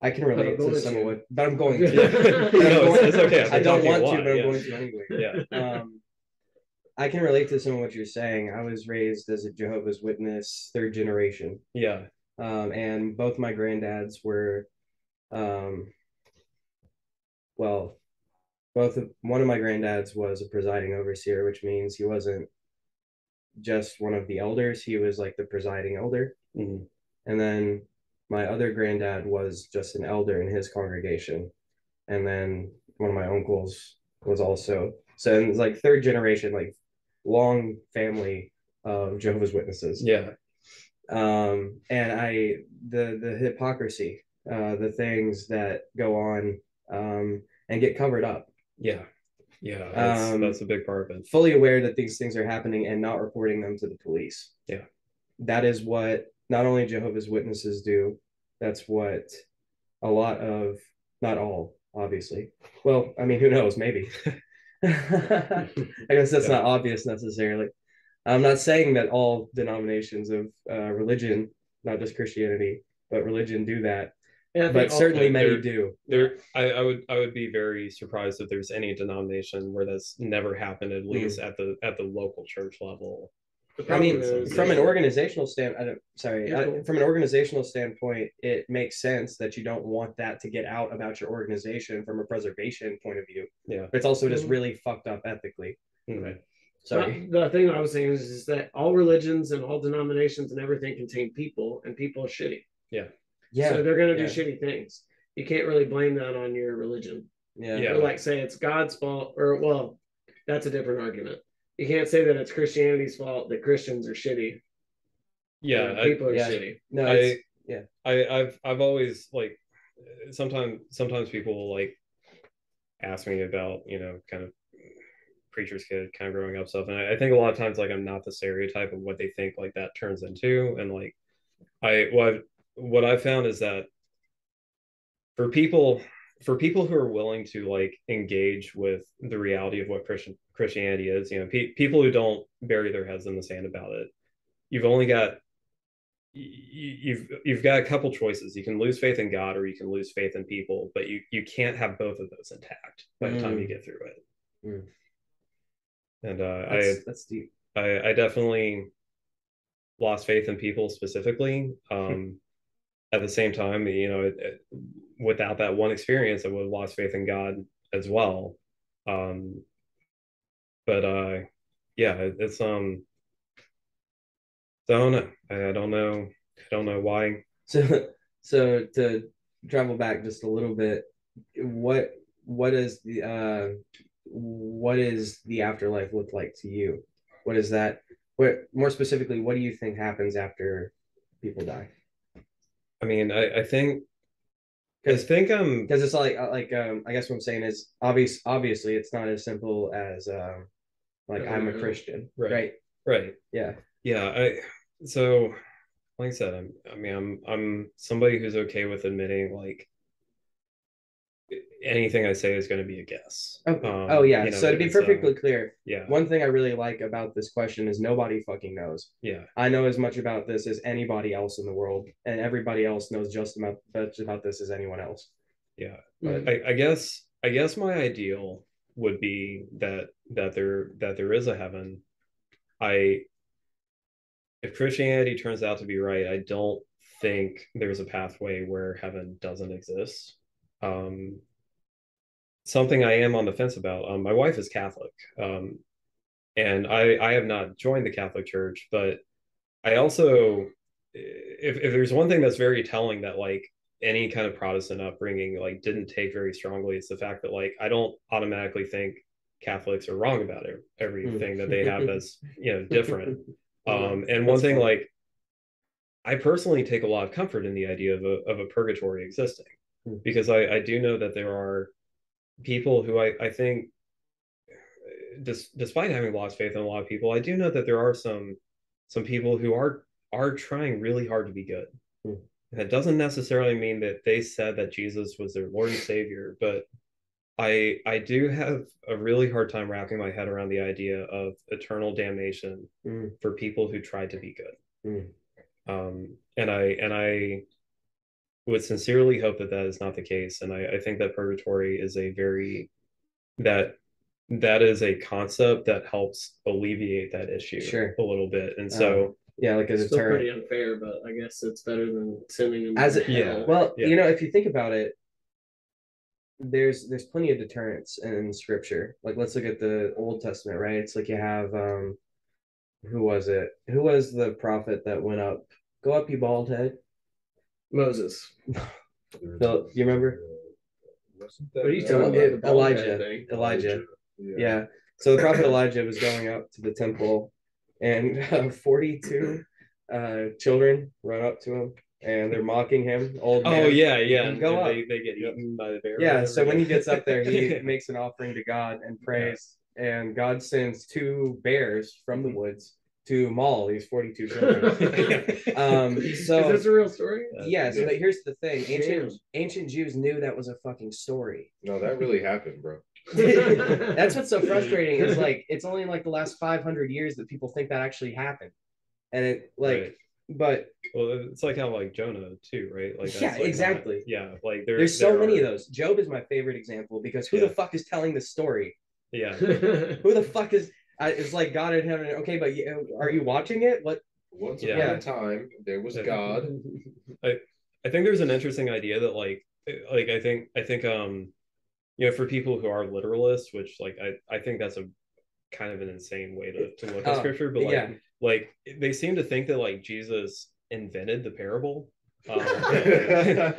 I can relate to some of what, but I'm going to. no, it's, it's, okay. I don't want to, but I'm going to anyway. Yeah. Um, I can relate to some of what you're saying. I was raised as a Jehovah's Witness, third generation. Yeah. Um, and both my granddads were, um, well, both of, one of my granddads was a presiding overseer, which means he wasn't just one of the elders; he was like the presiding elder. Mm-hmm. And then my other granddad was just an elder in his congregation, and then one of my uncles was also so it's like third generation, like long family of Jehovah's Witnesses. Yeah um, and I the the hypocrisy, uh, the things that go on um, and get covered up. Yeah, yeah, that's, um, that's a big part of it. Fully aware that these things are happening and not reporting them to the police. Yeah, that is what not only Jehovah's Witnesses do. That's what a lot of, not all, obviously. Well, I mean, who knows? Maybe. I guess that's yeah. not obvious necessarily. I'm not saying that all denominations of uh, religion, not just Christianity, but religion do that. Yeah, but certainly many do. There, I, I, would, I would be very surprised if there's any denomination where that's never happened, at least mm. at the at the local church level. I mean, from an organizational stand, I don't, sorry, yeah, cool. from an organizational standpoint, it makes sense that you don't want that to get out about your organization from a preservation point of view. Yeah, but it's also just mm-hmm. really fucked up ethically. Right. Sorry. The, the thing I was saying is, is that all religions and all denominations and everything contain people, and people are shitty. Yeah. Yeah. So they're going to do shitty things. You can't really blame that on your religion. Yeah. yeah. Or like say it's God's fault, or well, that's a different argument. You can't say that it's Christianity's fault that Christians are shitty. Yeah, I, people are yeah. shitty. No, I, yeah. I, I've I've always like sometimes sometimes people like ask me about you know kind of preacher's kid kind of growing up stuff and I, I, think a lot of times like i'm not the stereotype of what they think like that turns into and like i well I've, what i found is that for people for people who are willing to like engage with the reality of what Christian Christianity is, you know, pe- people who don't bury their heads in the sand about it, you've only got you've you've got a couple choices. You can lose faith in God or you can lose faith in people, but you you can't have both of those intact by the time you Mm. get through it. Mm. And uh, That's, that's deep. I, I I definitely lost faith in people specifically. Um, at the same time, you know, it, it- without that one experience, I would have lost faith in God as well. Um, but uh, yeah, it, it's um, so I don't know. I, don't know. I don't know why. So, so to travel back just a little bit, what what is the uh, what is the afterlife look like to you? What is that? What more specifically, what do you think happens after people die? I mean, I, I think I Because think um because it's like like um, I guess what I'm saying is obvious. Obviously, it's not as simple as um, like I'm a Christian, Right. right? right. Yeah. Yeah, I so like I said, I'm I mean I'm I'm somebody who's okay with admitting like anything I say is going to be a guess. Oh, Um, oh yeah. you know, so to be um, perfectly clear, yeah, one thing I really like about this question is nobody fucking knows. yeah, I know as much about this as anybody else in the world, and everybody else knows just about much about this as anyone else. yeah. But I, I guess I guess my ideal would be that that there that there is a heaven. I if Christianity turns out to be right, I don't think there's a pathway where heaven doesn't exist. Um, something I am on the fence about. Um, my wife is Catholic, um, and I I have not joined the Catholic Church, but I also if if there's one thing that's very telling that like any kind of Protestant upbringing like didn't take very strongly, it's the fact that like I don't automatically think Catholics are wrong about it, everything that they have that's you know different. Um, and one thing like I personally take a lot of comfort in the idea of a of a purgatory existing Hmm. because I, I do know that there are people who I, I think dis, despite having lost faith in a lot of people, I do know that there are some some people who are are trying really hard to be good. Hmm. That doesn't necessarily mean that they said that Jesus was their Lord and Savior, but I I do have a really hard time wrapping my head around the idea of eternal damnation Mm. for people who tried to be good. Mm. Um, and I and I would sincerely hope that that is not the case. And I, I think that purgatory is a very that that is a concept that helps alleviate that issue Sure. a little bit. And so yeah, like as a It's still pretty unfair, but I guess it's better than sending them As to it- Yeah. Well, Yeah. you know, if you think about it, there's there's plenty of deterrence in scripture. Like let's look at the Old Testament, right? It's like you have um who was it? Who was the prophet that went up? Go up, you bald head. Moses. Phil, you remember? Wasn't What are you that, talking Uh, about? it- The bald head Elijah. Elijah. Yeah. Yeah. So the prophet Elijah was going up to the temple, and uh, 42 uh, children run up to him, and they're mocking him. Old man. Oh yeah, yeah. Go up. they, they get eaten by the bear. Yeah, so when he gets up there, he makes an offering to God and prays, and God sends two bears from the woods to maul these 42 children. um, Is so this a real story? yeah, so Yeah. here's the thing: ancient Damn. ancient Jews knew that was a fucking story. No, that really happened, bro. That's what's so frustrating is like it's only like the last 500 years that people think that actually happened, and it like, Right. but Well, it's like how like Jonah too, right? Like that's Yeah, like not- exactly. yeah, like there, there's so there many are- of those. Job is my favorite example because who Yeah. the fuck is telling the story? Yeah, Who the fuck is? I, it's like God in heaven. Okay, but you, are you watching it? What? Once Yeah. a time, there was Yeah. God. I think there's an interesting idea that like like I think I think um you know for people who are literalists, which like I I think that's a kind of an insane way to, to look at Oh, scripture, but like yeah. like they seem to think that like Jesus invented the parable. Um, that,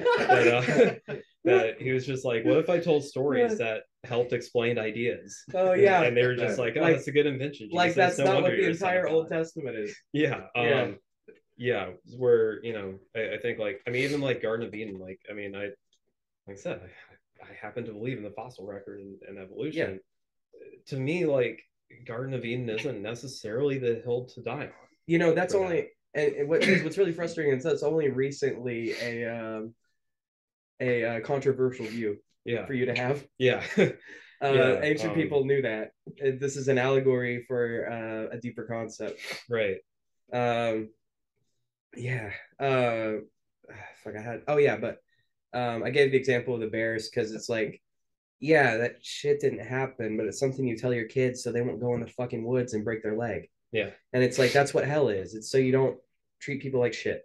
uh, that he was just like, what if I told stories that helped explain ideas? Oh yeah, and they were just like, oh, Like- that's a good invention. like that's No not what the you're a son of entire Old Testament is. Yeah. Um, Yeah. yeah. Where, you know, I, I think like, I mean, even like Garden of Eden, like, I mean, I, like I said, I, I happen to believe in the fossil record and, and evolution. To me, like, Garden of Eden isn't necessarily the hill to die on. You know, that's only and, and what, what's really frustrating is that's only recently a um, a uh, controversial view. Yeah. for you to have. Yeah. Uh, Yeah, ancient um, people knew that. Uh, This is an allegory for uh, a deeper concept. right. Um, yeah. Uh, fuck, I had. Oh yeah, but um, I gave the example of the bears because it's like, yeah, that shit didn't happen, but it's something you tell your kids so they won't go in the fucking woods and break their leg. Yeah. And it's like that's what hell is. It's so you don't treat people like shit.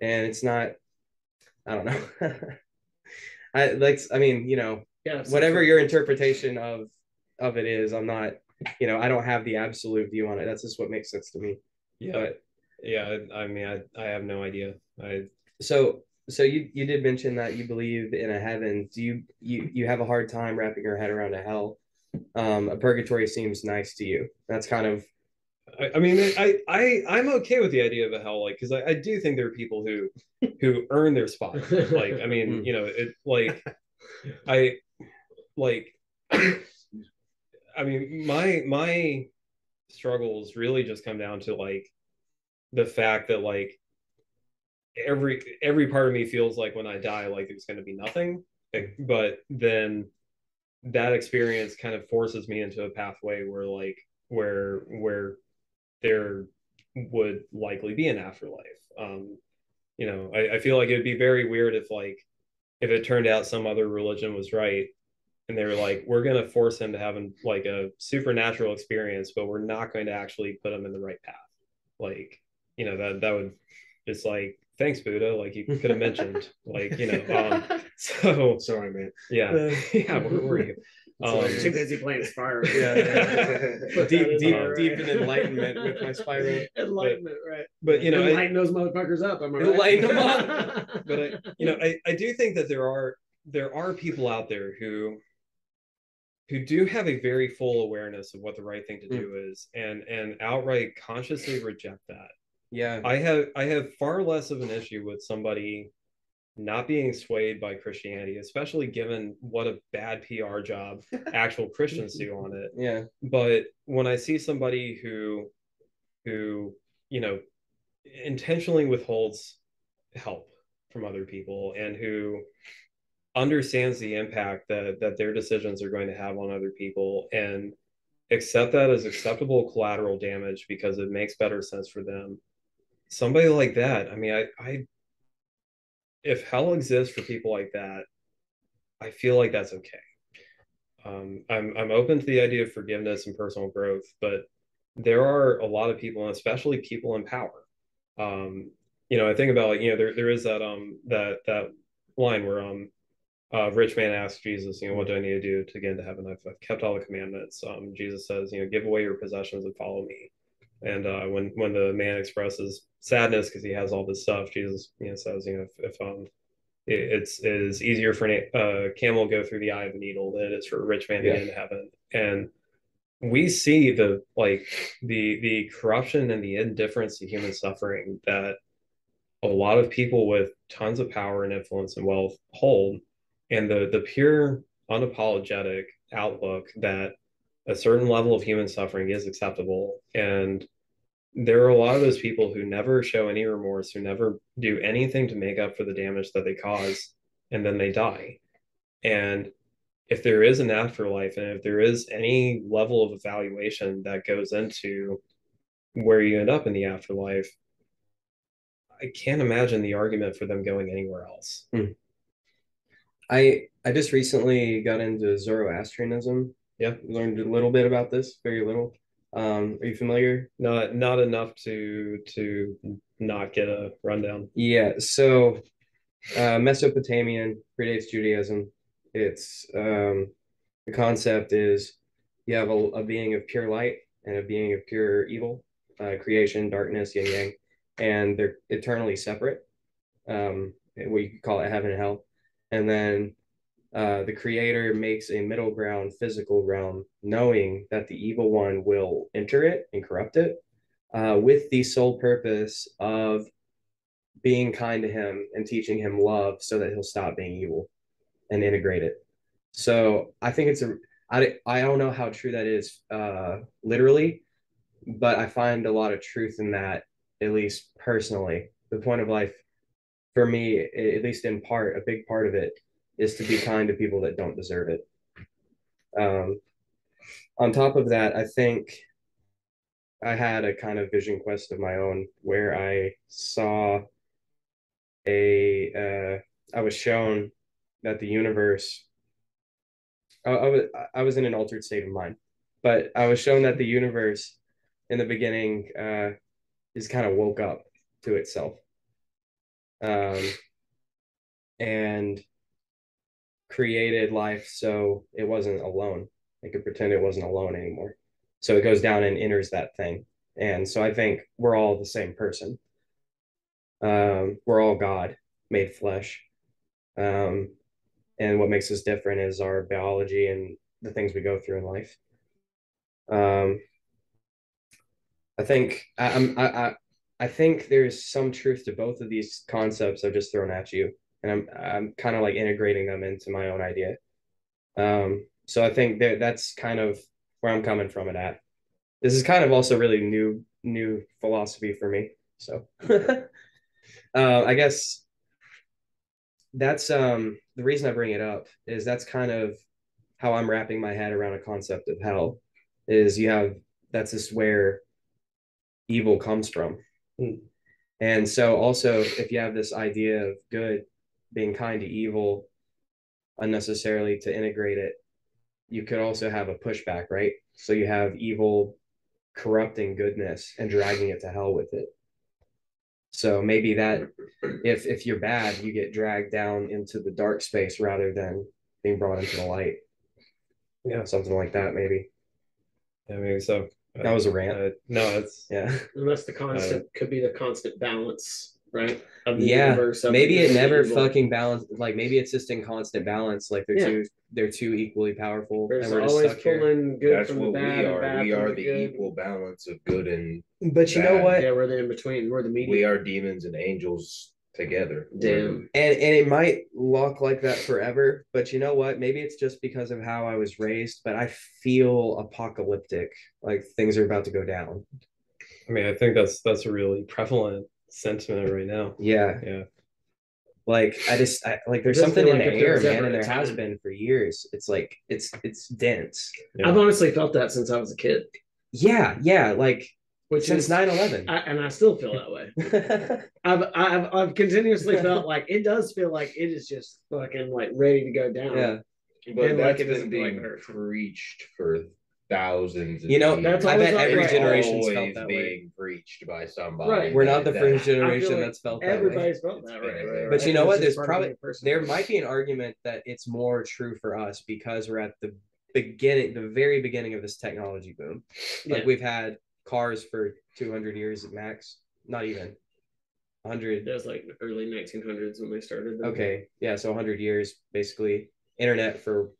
And it's not. I don't know. I like. I mean, you know, Yeah. so- whatever your interpretation of of it is, I'm not. You know, I don't have the absolute view on it. That's just what makes sense to me. Yeah. But yeah. I mean, I, I have no idea. I, so so you you did mention that you believe in a heaven. Do you you you have a hard time wrapping your head around a hell? Um, a purgatory seems nice to you. That's kind of I, I mean, I, I, I'm okay with the idea of a hell, like, because I, I do think there are people who, who earn their spot. Like, I mean, hmm. you know, it, like, I, like, I mean, my, my struggles really just come down to like the fact that like every, every part of me feels like when I die, like there's going to be nothing, but then that experience kind of forces me into a pathway where like where where there would likely be an afterlife. Um you know I, I feel like it would be very weird if like if it turned out some other religion was right and they were like we're going to force him to have an, like a supernatural experience but we're not going to actually put him in the right path. Like you know that that would just like thanks buddha like you could have mentioned like you know um so Sorry, man. yeah yeah where were you um, too busy playing Spyro. Yeah. Put that deep deep there, deep in enlightenment with my Spyro. Enlightenment, right? but you know I, Enlighten those motherfuckers up. I'm I right? Enlighten them up. but I, you know, I, I do think that there are there are people out there who who do have a very full awareness of what the right thing to do is and and outright consciously reject that. Yeah. I have I have far less of an issue with somebody not being swayed by Christianity, especially given what a bad PR job actual Christians do on it Yeah. but when i see somebody who who you know intentionally withholds help from other people and who understands the impact that that their decisions are going to have on other people and accept that as acceptable collateral damage because it makes better sense for them somebody like that i mean i i if hell exists for people like that i feel like that's okay um, I'm I'm open to the idea of forgiveness and personal growth, but there are a lot of people, and especially people in power. Um, you know, I think about like you know there there is that um that that line where um uh, rich man asks Jesus, you know, what do I need to do to get into heaven? I've, I've kept all the commandments. Um, Jesus says, you know, give away your possessions and follow me. And uh, when when the man expresses sadness because he has all this stuff, Jesus, you know, says, you know, if, if um it, it's it is easier for a uh, camel to go through the eye of a needle than it is for a rich man to get into heaven. And we see the like the the corruption and the indifference to human suffering that a lot of people with tons of power and influence and wealth hold, and the the pure unapologetic outlook that a certain level of human suffering is acceptable and there are a lot of those people who never show any remorse, who never do anything to make up for the damage that they cause, and then they die. And if there is an afterlife, and if there is any level of evaluation that goes into where you end up in the afterlife, I can't imagine the argument for them going anywhere else. Hmm. I I just recently got into Zoroastrianism. Yeah. Learned a little bit about this, very little. Um, are you familiar? Not not enough to to not get a rundown. Yeah, so uh, Mesopotamian predates Judaism. It's um, the concept is you have a, a being of pure light and a being of pure evil, uh, creation, darkness, yin yang, and they're eternally separate. Um, we call it heaven and hell, and then uh, the creator makes a middle ground, physical realm, knowing that the evil one will enter it and corrupt it, uh, with the sole purpose of being kind to him and teaching him love so that he'll stop being evil and integrate it. So I think it's a I, I don't know how true that is uh, literally, but I find a lot of truth in that, at least personally. The point of life, for me, at least in part, a big part of it is to be kind to people that don't deserve it. Um, on top of that, I think I had a kind of vision quest of my own where I saw a uh, I was shown that the universe I, I was I was in an altered state of mind, but I was shown that the universe in the beginning uh, is kind of woke up to itself, um, and created life so it wasn't alone. It could pretend it wasn't alone anymore. So it goes down and enters that thing. And so I think we're all the same person. Um, we're all God made flesh. Um, and what makes us different is our biology and the things we go through in life. Um, I think I, I'm I, I I think there's some truth to both of these concepts I've just thrown at you, and I'm I'm kind of like integrating them into my own idea. Um, so I think that that's kind of where I'm coming from it at. This is kind of also really new new philosophy for me. So uh, I guess that's um the reason I bring it up is that's kind of how I'm wrapping my head around a concept of hell is you have that's just where evil comes from. Mm. And so also if you have this idea of good being kind to evil unnecessarily to integrate it, you could also have a pushback, right? So you have evil corrupting goodness and dragging it to hell with it. So maybe that if if you're bad, you get dragged down into the dark space rather than being brought into the light. Yeah. Something like that, maybe. Yeah, maybe so. That was a rant. Uh, no, it's Yeah. Unless the constant could be the constant balance, right? Of the Yeah, universe, of Maybe the it never evil. fucking balance like maybe it's just in constant balance. Like they're Yeah. two they're two equally powerful. There's and we're just always stuck here. pulling good That's from the what bad we and are. bad We are the the equal balance of good and But you know what? Yeah, we're the in between. We're the medium. we are demons and angels together. Damn. and and it might look like that forever but you know what maybe it's just because of how i was raised but i feel apocalyptic like things are about to go down I mean, I think that's that's a really prevalent sentiment right now. yeah Yeah. like i just I, like there's something feel in the there air was man and a there has been for years it's like it's it's dense Yeah. I've honestly felt that since I was a kid, yeah yeah like which since is 9-11 I, and I still feel that way. I've I've I've continuously felt like it does feel like it is just fucking like ready to go down. yeah But And, like, that's it been doesn't feel being Earth. preached for thousands. Of You know, years. that's i bet every like- generation's felt that way being preached by somebody. Right. we're not that- the first generation like that's felt that way Everybody's felt that It's right. been right, there. But you know what? There's probably- being a person. there might be an argument that it's more true for us because we're at the beginning the very beginning of this technology boom like Yeah. we've had cars for 200 years at max not even 100 that was like early 1900s when they started. them. okay yeah so 100 years basically internet for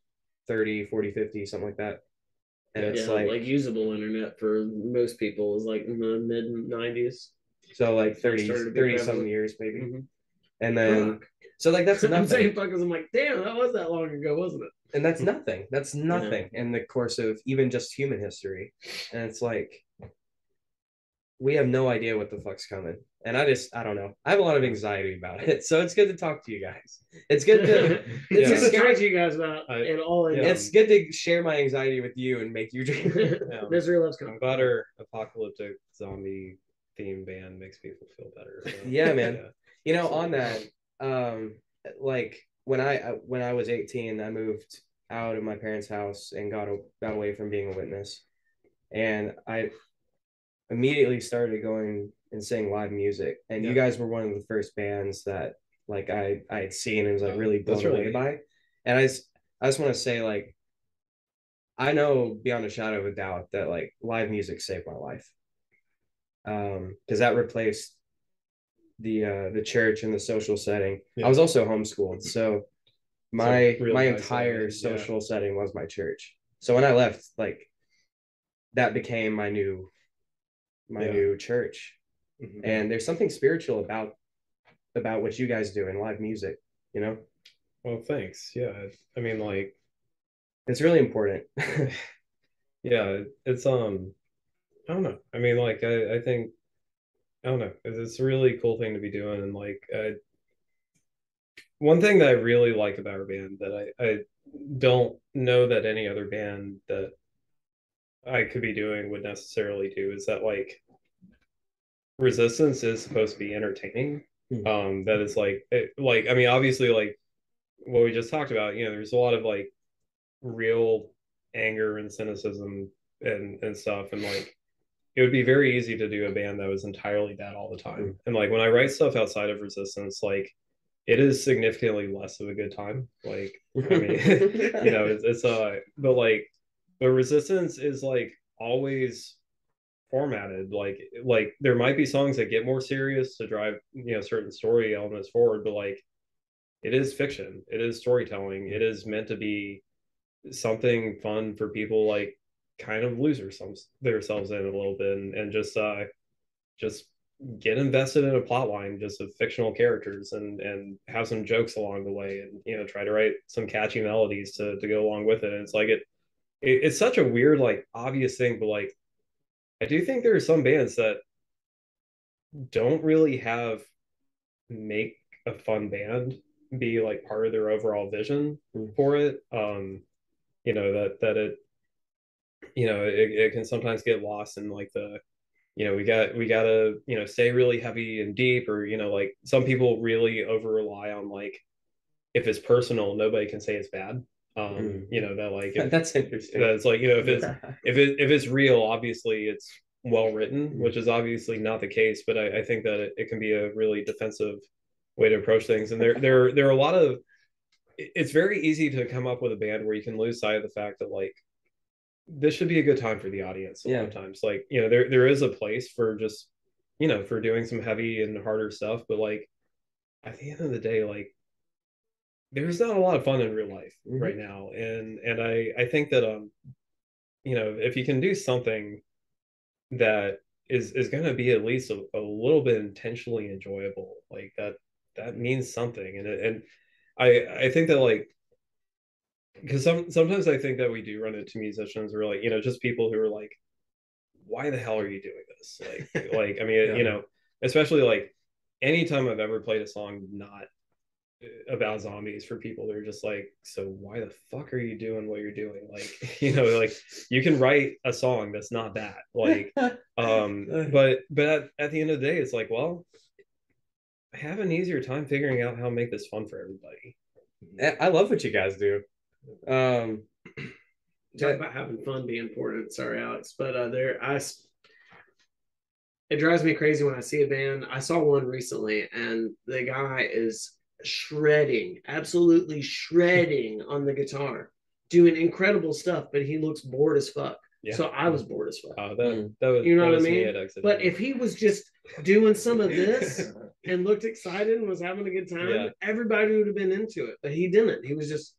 30 40 50 something like that and yeah, it's like, like, usable internet for most people is like in the mid 90s. so like 30 started 30 something years maybe Mhm. and then Fuck. so like that's I'm saying fuck because I'm like, damn, that was that long ago, wasn't it? and that's nothing that's nothing in the course of even just human history and it's like we have no idea what the fuck's coming and i just i don't know i have a lot of anxiety about it so it's good to talk to you guys it's good to it's Yeah. good to talk to you guys about I- it all. Yeah. it's good to share my anxiety with you and make you dream Yeah. Misery loves I'm company. glad our apocalyptic zombie theme band makes people feel better. so, Yeah, man. you know on that um like when i I- when i was 18 i moved out of my parents house and got a- got away from being a witness and i immediately started going and saying live music. And you guys were one of the first bands that like i i had seen and was like Oh, really blown really away neat. by. And i just i just want to say like i know beyond a shadow of a doubt that like live music saved my life. Um because that replaced the uh the church and the social setting. Yeah. i was also homeschooled so my real my isolated, entire yeah. social setting was my church. So when i left like that became my new my Yeah. new church Mhm. and there's something spiritual about about what you guys do in live music you know Well, thanks. Yeah, I mean, like, it's really important yeah, it's um, I don't know. I mean, like, I I think I don't know. It's, it's a really cool thing to be doing, and like, uh, one thing that I really like about our band that I, I don't know that any other band that I could be doing would necessarily do is that like resistance is supposed to be entertaining. Hmm. Um, that is like it, like I mean obviously like what we just talked about, you know, there's a lot of like real anger and cynicism and and stuff and like it would be very easy to do a band that was entirely that all the time. And like when I write stuff outside of resistance, like it is significantly less of a good time. Like I mean, you know, it's, it's uh, but like, but resistance is like always formatted. Like, like there might be songs that get more serious to drive you know certain story elements forward, but like, it is fiction. It is storytelling. It is meant to be something fun for people like kind of lose themselves in a little bit and, and just uh just get invested in a plot line just of fictional characters and and have some jokes along the way and you know try to write some catchy melodies to to go along with it and it's like it, it it's such a weird like obvious thing but like i do think there are some bands that don't really have make a fun band be like part of their overall vision Mm. for it um you know that that it you know it, it can sometimes get lost in like the you know we got we gotta you know stay really heavy and deep or you know like some people really over rely on like if it's personal nobody can say it's bad um Mm. you know that like if, That's interesting. that's like you know if it's if it if it's real obviously it's well written Mhm. which is obviously not the case but i, I think that it, it can be a really defensive way to approach things and there there there are a lot of it's very easy to come up with a band where you can lose sight of the fact that like this should be a good time for the audience a lot of times like you know there there is a place for just you know for doing some heavy and harder stuff but like at the end of the day like there's not a lot of fun in real life Mhm. right now and and i i think that um you know if you can do something that is is going to be at least a, a little bit intentionally enjoyable like that that means something and and i i think that like because some sometimes i think that we do run into musicians who are like you know just people who are like why the hell are you doing this like like i mean Yeah. you know especially like anytime i've ever played a song not about zombies for people they're just like so why the fuck are you doing what you're doing like you know like you can write a song that's not that like um but but at, at the end of the day it's like well i have an easier time figuring out how to make this fun for everybody I love what you guys do. Um, Talk about having fun being important. Sorry, Alex, but uh, there i It drives me crazy when I see a band. I saw one recently, and the guy is shredding, absolutely shredding on the guitar, doing incredible stuff. But he looks bored as fuck. Yeah. So I was bored as fuck. uh, that, Mm. that was You know that what I was me mean? But if he was just doing some of this and looked excited and was having a good time, Yeah. everybody would have been into it. But he didn't. He was just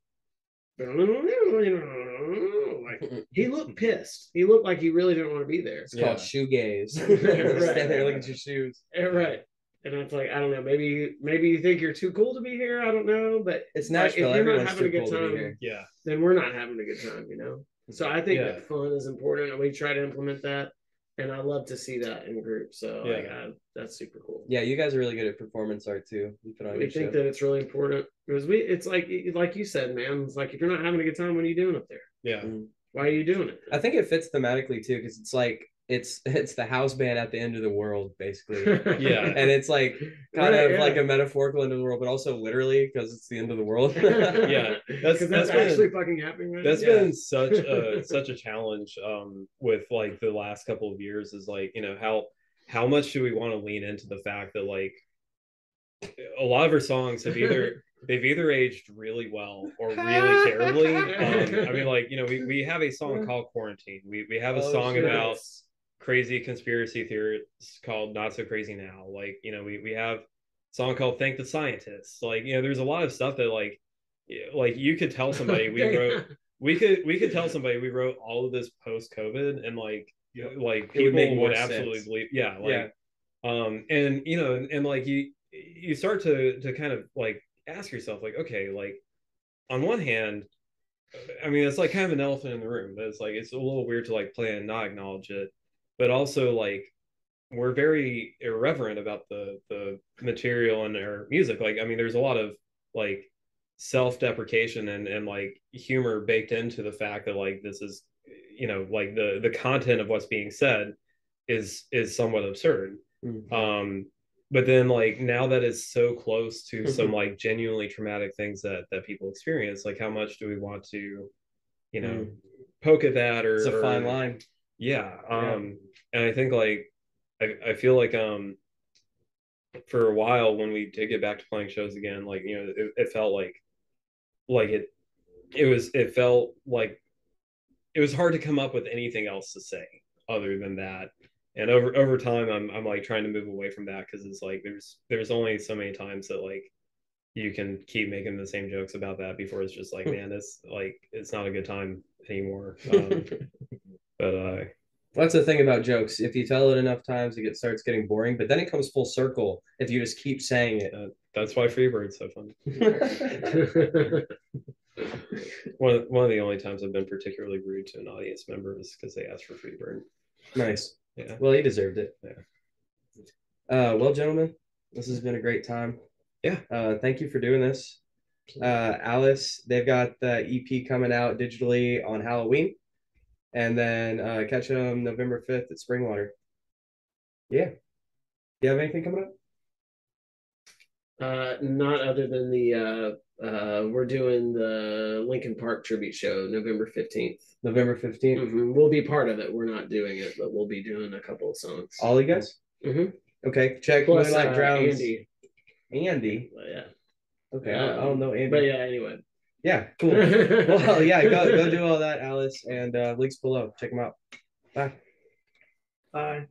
like he looked pissed. He looked like he really didn't want to be there. it's Yeah. called shoegaze. Right. Stand there, look at your shoes. Yeah, right. And it's like, I don't know, maybe maybe you think you're too cool to be here. I don't know. But It's like, Nashville. if you're not Everyone's having a good cool time, yeah then we're not having a good time, you know? So I think Yeah. that fun is important and we try to implement that. And I love to see that in groups. So like Yeah. I, that's super cool. Yeah, you guys are really good at performance art too. You put on we think show. that it's really important because we it's like like you said man it's like if you're not having a good time what are you doing up there yeah mm. why are you doing it I think it fits thematically too, because it's like it's it's the house band at the end of the world, basically. Yeah. and it's like kind Right, of yeah. like a metaphorical end of the world, but also literally because it's the end of the world. Yeah, that's- because that's, that's been- actually fucking happening right that's now. been such a such a challenge um with like the last couple of years is like you know how how much do we want to lean into the fact that like a lot of our songs have either they've either aged really well or really terribly um i mean like you know we, we have a song called quarantine we we have a Oh, song shit. about crazy conspiracy theorists called not so crazy now. Like you know we we have a song called thank the scientists. Like you know there's a lot of stuff that like like you could tell somebody we wrote we could we could tell somebody we wrote all of this post covid and like like It would people make would, absolutely sense. believe yeah like Yeah. um and you know and, and like you you start to to kind of like ask yourself like okay like on one hand i mean it's like kind of an elephant in the room but it's like it's a little weird to like play and not acknowledge it but also like we're very irreverent about the the material and our music like i mean there's a lot of like self-deprecation and and like humor baked into the fact that like this is you know like the the content of what's being said is is somewhat absurd Mhm. um but then like now that it's so close to some like genuinely traumatic things that that people experience like how much do we want to you know poke at that or It's a fine or- line. Yeah Yeah. um and i think like i i feel like um for a while when we did get back to playing shows again like you know it, it felt like like it it was it felt like it was hard to come up with anything else to say other than that and over over time i'm i'm like trying to move away from that because it's like there's there's only so many times that like you can keep making the same jokes about that before it's just like man it's like it's not a good time anymore um, but uh That's the thing about jokes. If you tell it enough times, it gets, starts getting boring. But then it comes full circle if you just keep saying it. that's why Freebird's so fun. One of, one of the only times I've been particularly rude to an audience member is because they asked for Freebird. nice. Yeah. Well, he deserved it. Yeah. Uh, well, gentlemen, this has been a great time. Yeah. Uh, thank you for doing this. Uh, Alice, they've got the EP coming out digitally on Halloween, and then uh, catch them November fifth at Springwater. Yeah. You have anything coming up? Uh, not other than the uh, uh, we're doing the Linkin Park tribute show November 15th. November 15th. Mhm. We'll be part of it. We're not doing it, but we'll be doing a couple of songs. All you guys? Mhm. Okay. Check Plus, Moonlight uh, Drowns. Andy. Andy. Yeah. Okay. I, don't, I don't know Andy. But yeah, anyway. Yeah. Cool. well, yeah. Go go do all that, Alice, and uh, links below. Check them out. Bye. Bye.